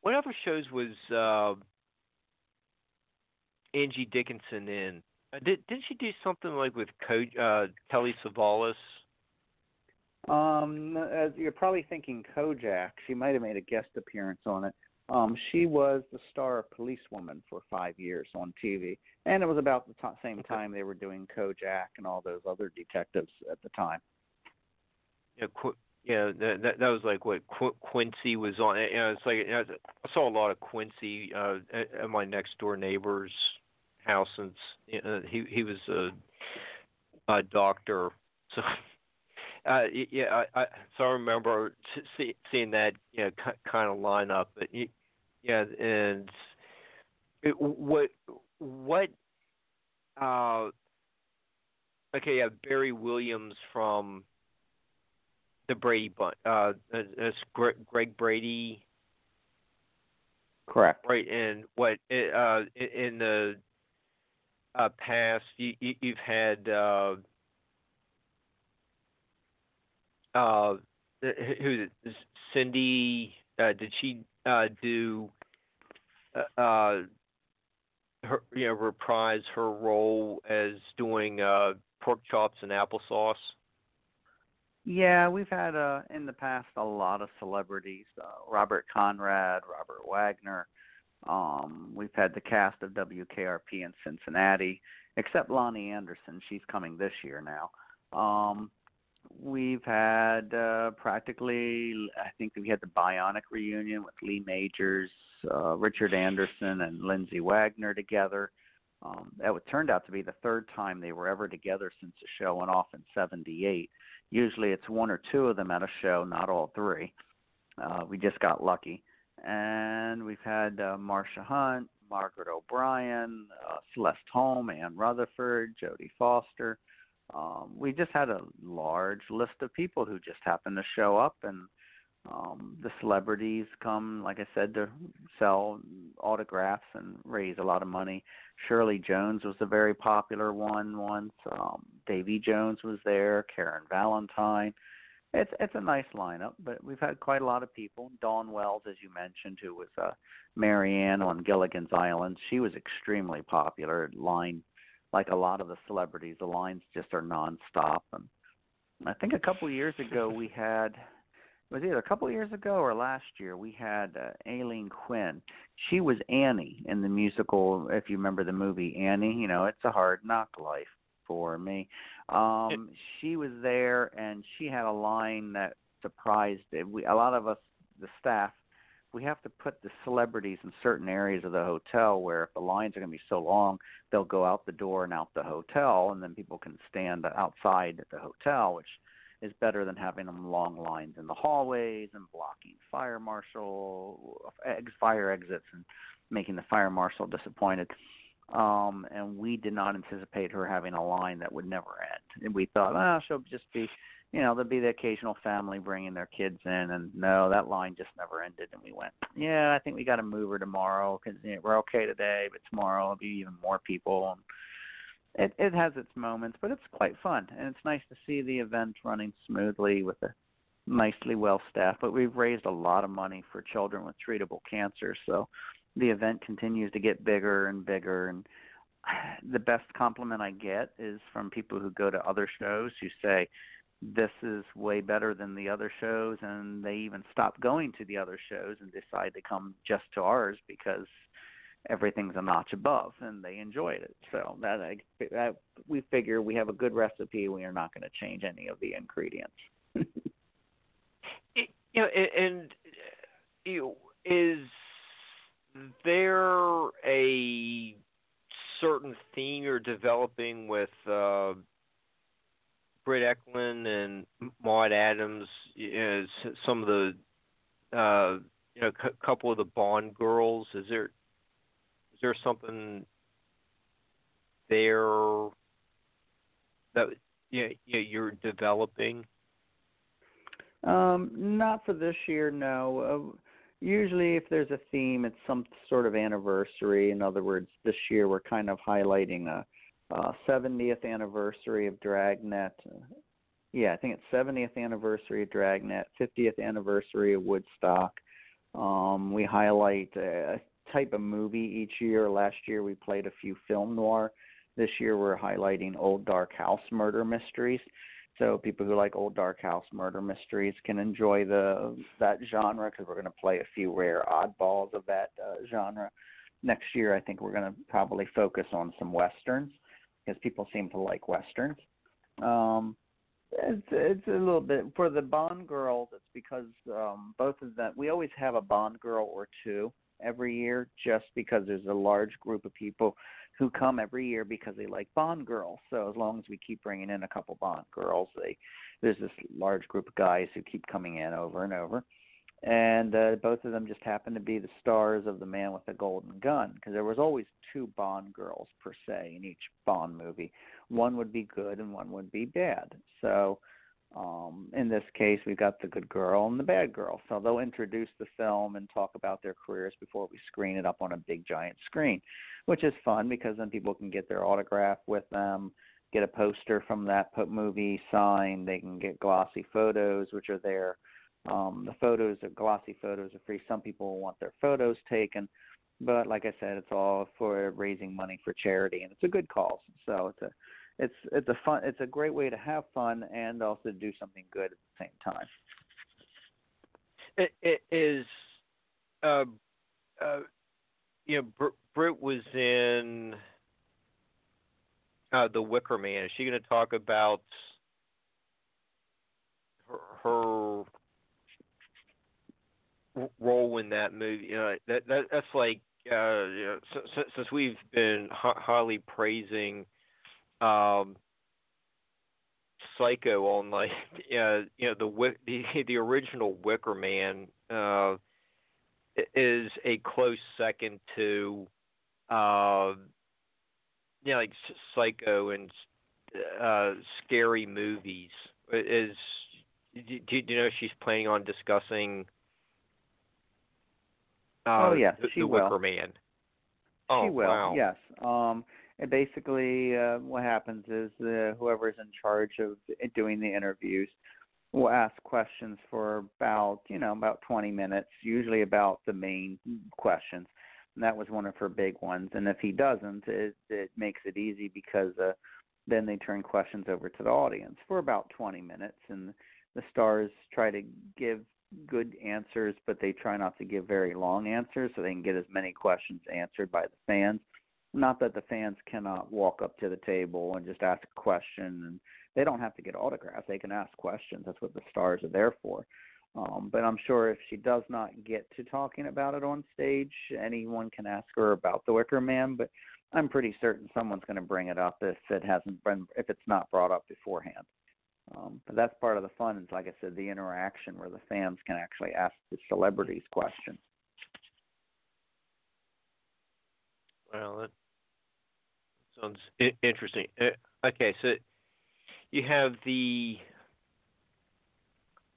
what other shows was uh, Angie Dickinson in? Uh, did didn't she do something like with Co- uh, Telly Savalas? Um, as you're probably thinking Kojak. She might have made a guest appearance on it. Um, she was the star of Policewoman for five years on TV, and it was about the t- same time they were doing Kojak and all those other detectives at the time. Yeah, Qu- yeah, that, that that was like what Qu- Quincy was on. You know, it's like you know, I saw a lot of Quincy uh, at, at my next door neighbor's house since uh, he he was a, a doctor. So uh, yeah, I, I so I remember see, seeing that you know, kind of lineup. But yeah, and it, what what uh okay, yeah, Barry Williams from the Brady Bunch. Uh, that's Greg Brady. Correct. Right, and what uh in the uh, past, you, you, you've had uh, uh, who Cindy? Uh, did she uh, do uh, uh, her you know reprise her role as doing pork chops and applesauce? Yeah, we've had in the past a lot of celebrities: Robert Conrad, Robert Wagner. Um, we've had the cast of WKRP in Cincinnati, except Loni Anderson. She's coming this year now. Um, we've had uh, practically, I think we had the Bionic reunion with Lee Majors, uh, Richard Anderson, and Lindsay Wagner together. Um, that turned out to be the third time they were ever together since the show went off in '78. Usually, it's one or two of them at a show, not all three. Uh, we just got lucky and we've had uh, Marsha Hunt, Margaret O'Brien, uh, Celeste Holm, Ann Rutherford, Jodie Foster. Um, we just had a large list of people who just happened to show up, and um, the celebrities come, like I said, to sell autographs and raise a lot of money. Shirley Jones was a very popular one once. Um, Davy Jones was there. Karen Valentine. It's it's a nice lineup, but we've had quite a lot of people. Dawn Wells, as you mentioned, who was uh, Mary Ann on Gilligan's Island, she was extremely popular. Line, like a lot of the celebrities, the lines just are nonstop. And I think a couple of years ago we had it was either a couple of years ago or last year we had uh, Aileen Quinn. She was Annie in the musical. If you remember the movie Annie, you know it's a hard knock life for me. Um, she was there, and she had a line that surprised it. We, a lot of us, the staff, we have to put the celebrities in certain areas of the hotel where if the lines are going to be so long, they'll go out the door and out the hotel, and then people can stand outside at the hotel, which is better than having them long lines in the hallways and blocking fire marshal fire exits and making the fire marshal disappointed um, and we did not anticipate her having a line that would never end. And we thought, oh, she'll just be, you know, there'll be the occasional family bringing their kids in, and no, that line just never ended. And we went, yeah, I think we got to move her tomorrow because you know, we're okay today, but tomorrow it'll be even more people. And it it has its moments, but it's quite fun, and it's nice to see the event running smoothly with a nicely well staffed. But we've raised a lot of money for children with treatable cancer, so the event continues to get bigger and bigger. And the best compliment I get is from people who go to other shows who say, this is way better than the other shows and they even stop going to the other shows and decide to come just to ours because everything's a notch above and they enjoyed it so that, I, we figure we have a good recipe we are not going to change any of the ingredients you know and uh, you know, is there a certain theme you're developing with uh Britt Ekland and Maud Adams, you know, some of the, uh, you know, a couple of the Bond girls. Is there, is there something there that you know, you're developing? Um, not for this year, no. Uh, usually, if there's a theme, it's some sort of anniversary. In other words, this year we're kind of highlighting a uh, 70th anniversary of Dragnet. Yeah, I think it's 70th anniversary of Dragnet, 50th anniversary of Woodstock. Um, we highlight a type of movie each year. Last year we played a few film noir. This year we're highlighting old dark house murder mysteries. So people who like old dark house murder mysteries can enjoy the that genre because we're going to play a few rare oddballs of that uh, genre. Next year, I think we're going to probably focus on some westerns because people seem to like westerns. Um, it's it's a little bit for the Bond girls. It's because um, both of them. We always have a Bond girl or two every year, just because there's a large group of people who come every year because they like Bond girls. So as long as we keep bringing in a couple Bond girls, they there's this large group of guys who keep coming in over and over and uh, both of them just happen to be the stars of the Man with the Golden Gun because there was always two Bond girls per se in each Bond movie. One would be good and one would be bad. So um, in this case, we've got the good girl and the bad girl. So they'll introduce the film and talk about their careers before we screen it up on a big giant screen, which is fun because then people can get their autograph with them. Get a poster from that movie signed. They can get glossy photos, which are there um, the photos are glossy photos are free. Some people want their photos taken, but like I said, it's all for raising money for charity, and it's a good cause. So it's a it's it's a fun it's a great way to have fun and also do something good at the same time. It, it is, uh, uh, you know, Br- was in uh, the Wicker Man. Is she going to talk about her, her role in that movie. Know, that, that that's like uh, you know, since, since we've been highly praising um, Psycho all night. Uh, you know, the the the original Wicker Man uh, is a close second to uh, you know, like Psycho and uh, scary movies. Is do, do you know she's planning on discussing oh uh, yes, the, she the will. Wicker Man. Oh, she will. wow. Yes. Um, and basically, uh, what happens is uh, whoever's in charge of doing the interviews will ask questions for about you know about 20 minutes, usually about the main questions. And that was one of her big ones. And if he doesn't, it it makes it easy because uh, then they turn questions over to the audience for about 20 minutes, and the stars try to give good answers, but they try not to give very long answers so they can get as many questions answered by the fans. Not that the fans cannot walk up to the table and just ask a question, and they don't have to get autographs. They can ask questions. That's what the stars are there for. Um, but I'm sure if she does not get to talking about it on stage, anyone can ask her about the Wicker Man. But I'm pretty certain someone's going to bring it up if it hasn't been if it's not brought up beforehand. Um, but that's part of the fun. Is like I said, the interaction where the fans can actually ask the celebrities questions. Well, that sounds interesting. Uh, okay, so you have the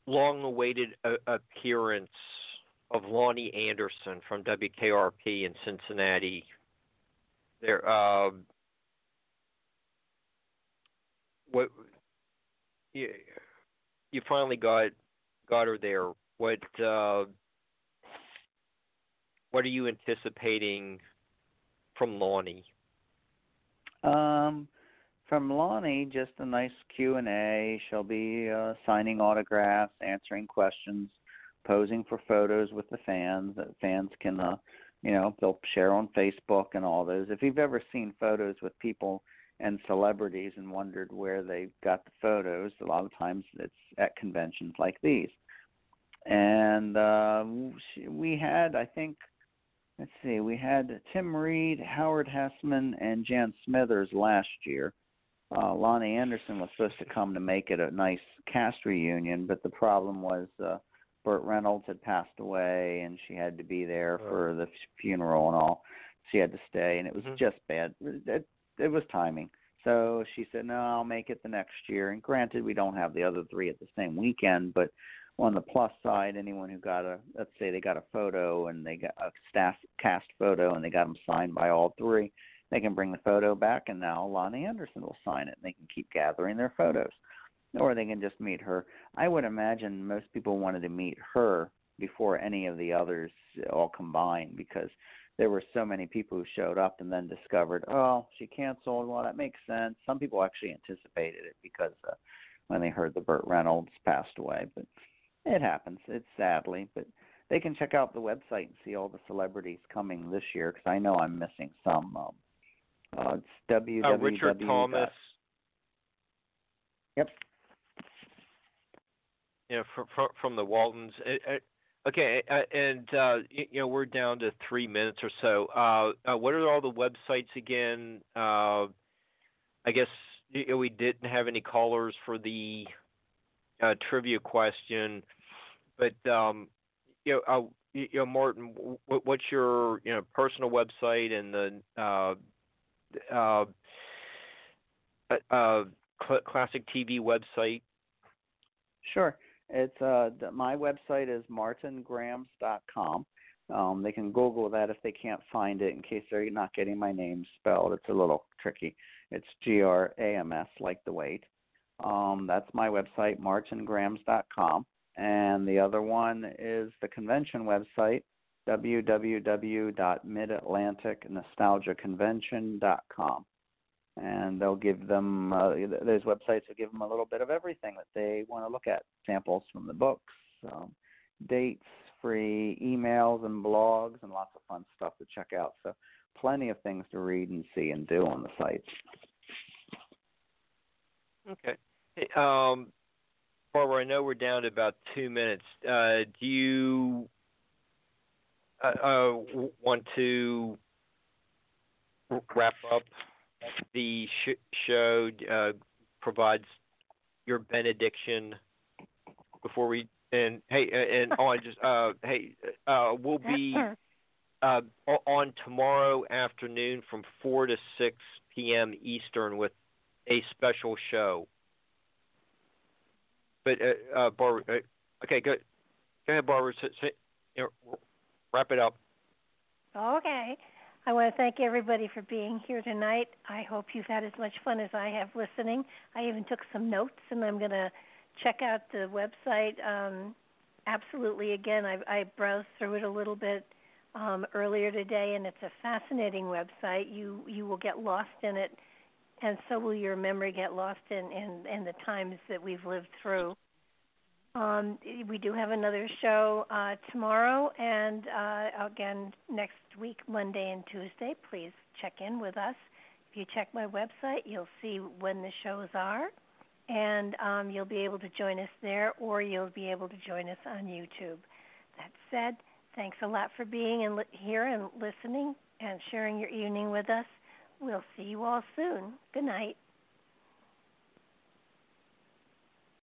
long-awaited uh, appearance of Loni Anderson from WKRP in Cincinnati. There, uh, what you you finally got got her there, what uh, what are you anticipating from Loni? Um, from Loni, just a nice Q and A. She'll be uh, signing autographs, answering questions, posing for photos with the fans. That fans can, uh, you know, they'll share on Facebook and all those. If you've ever seen photos with people and celebrities and wondered where they got the photos, a lot of times it's at conventions like these. And uh, we had, I think, let's see, we had Tim Reid, Howard Hesseman, and Jan Smithers last year. Uh, Loni Anderson was supposed to come to make it a nice cast reunion, but the problem was uh, Burt Reynolds had passed away, and she had to be there oh. for the funeral and all. She had to stay, and it was mm-hmm. just bad. It, it was timing. So she said, "No, I'll make it the next year." And granted, we don't have the other three at the same weekend, but on the plus side, anyone who got a let's say they got a photo and they got a staff cast photo and they got them signed by all three, they can bring the photo back and now Loni Anderson will sign it and they can keep gathering their photos. Or they can just meet her. I would imagine most people wanted to meet her before any of the others all combined because there were so many people who showed up and then discovered, oh, she canceled. Well, that makes sense. Some people actually anticipated it because uh, when they heard the Burt Reynolds passed away, but it happens. It's sadly, but they can check out the website and see all the celebrities coming this year because I know I'm missing some. Um, uh, it's www. Uh, Richard Thomas. Yep. Yeah, from from, from the Waltons. Okay, and uh, you know we're down to three minutes or so. Uh, uh, what are all the websites again? Uh, I guess you know, we didn't have any callers for the uh, trivia question, but um, you know, uh, you know, Martin, what, what's your you know personal website and the uh, uh, uh, cl- classic TV website? Sure, it's uh, my website is martingrams.com. Um, they can Google that if they can't find it in case they're not getting my name spelled. It's a little tricky. It's G R A M S, like the weight. Um, that's my website, martingrams.com. And the other one is the convention website, www.midatlanticnostalgiaconvention.com. And they'll give them, uh, those websites will give them a little bit of everything that they want to look at samples from the books, um, dates, free emails and blogs, and lots of fun stuff to check out. So, plenty of things to read and see and do on the sites. Okay. Um, Barbara, I know we're down to about two minutes. Uh, do you uh, uh, want to wrap up the sh- show? Uh, provides your benediction before we and hey and oh I just uh hey uh we'll be uh on tomorrow afternoon from four to six p.m. Eastern with a special show. But uh, uh, Barbara, uh, okay, go, ahead, Barbara. So, so, you know, wrap it up. Okay. I want to thank everybody for being here tonight. I hope you've had as much fun as I have listening. I even took some notes, and I'm going to check out the website. Um, absolutely, again, I, I browsed through it a little bit um, earlier today, and it's a fascinating website. You you will get lost in it and so will your memory get lost in in, in the times that we've lived through. Um, we do have another show uh, tomorrow, and uh, again next week, Monday and Tuesday. Please check in with us. If you check my website, you'll see when the shows are, and um, you'll be able to join us there, or you'll be able to join us on YouTube. That said, thanks a lot for being in, here and listening and sharing your evening with us. We'll see you all soon. Good night.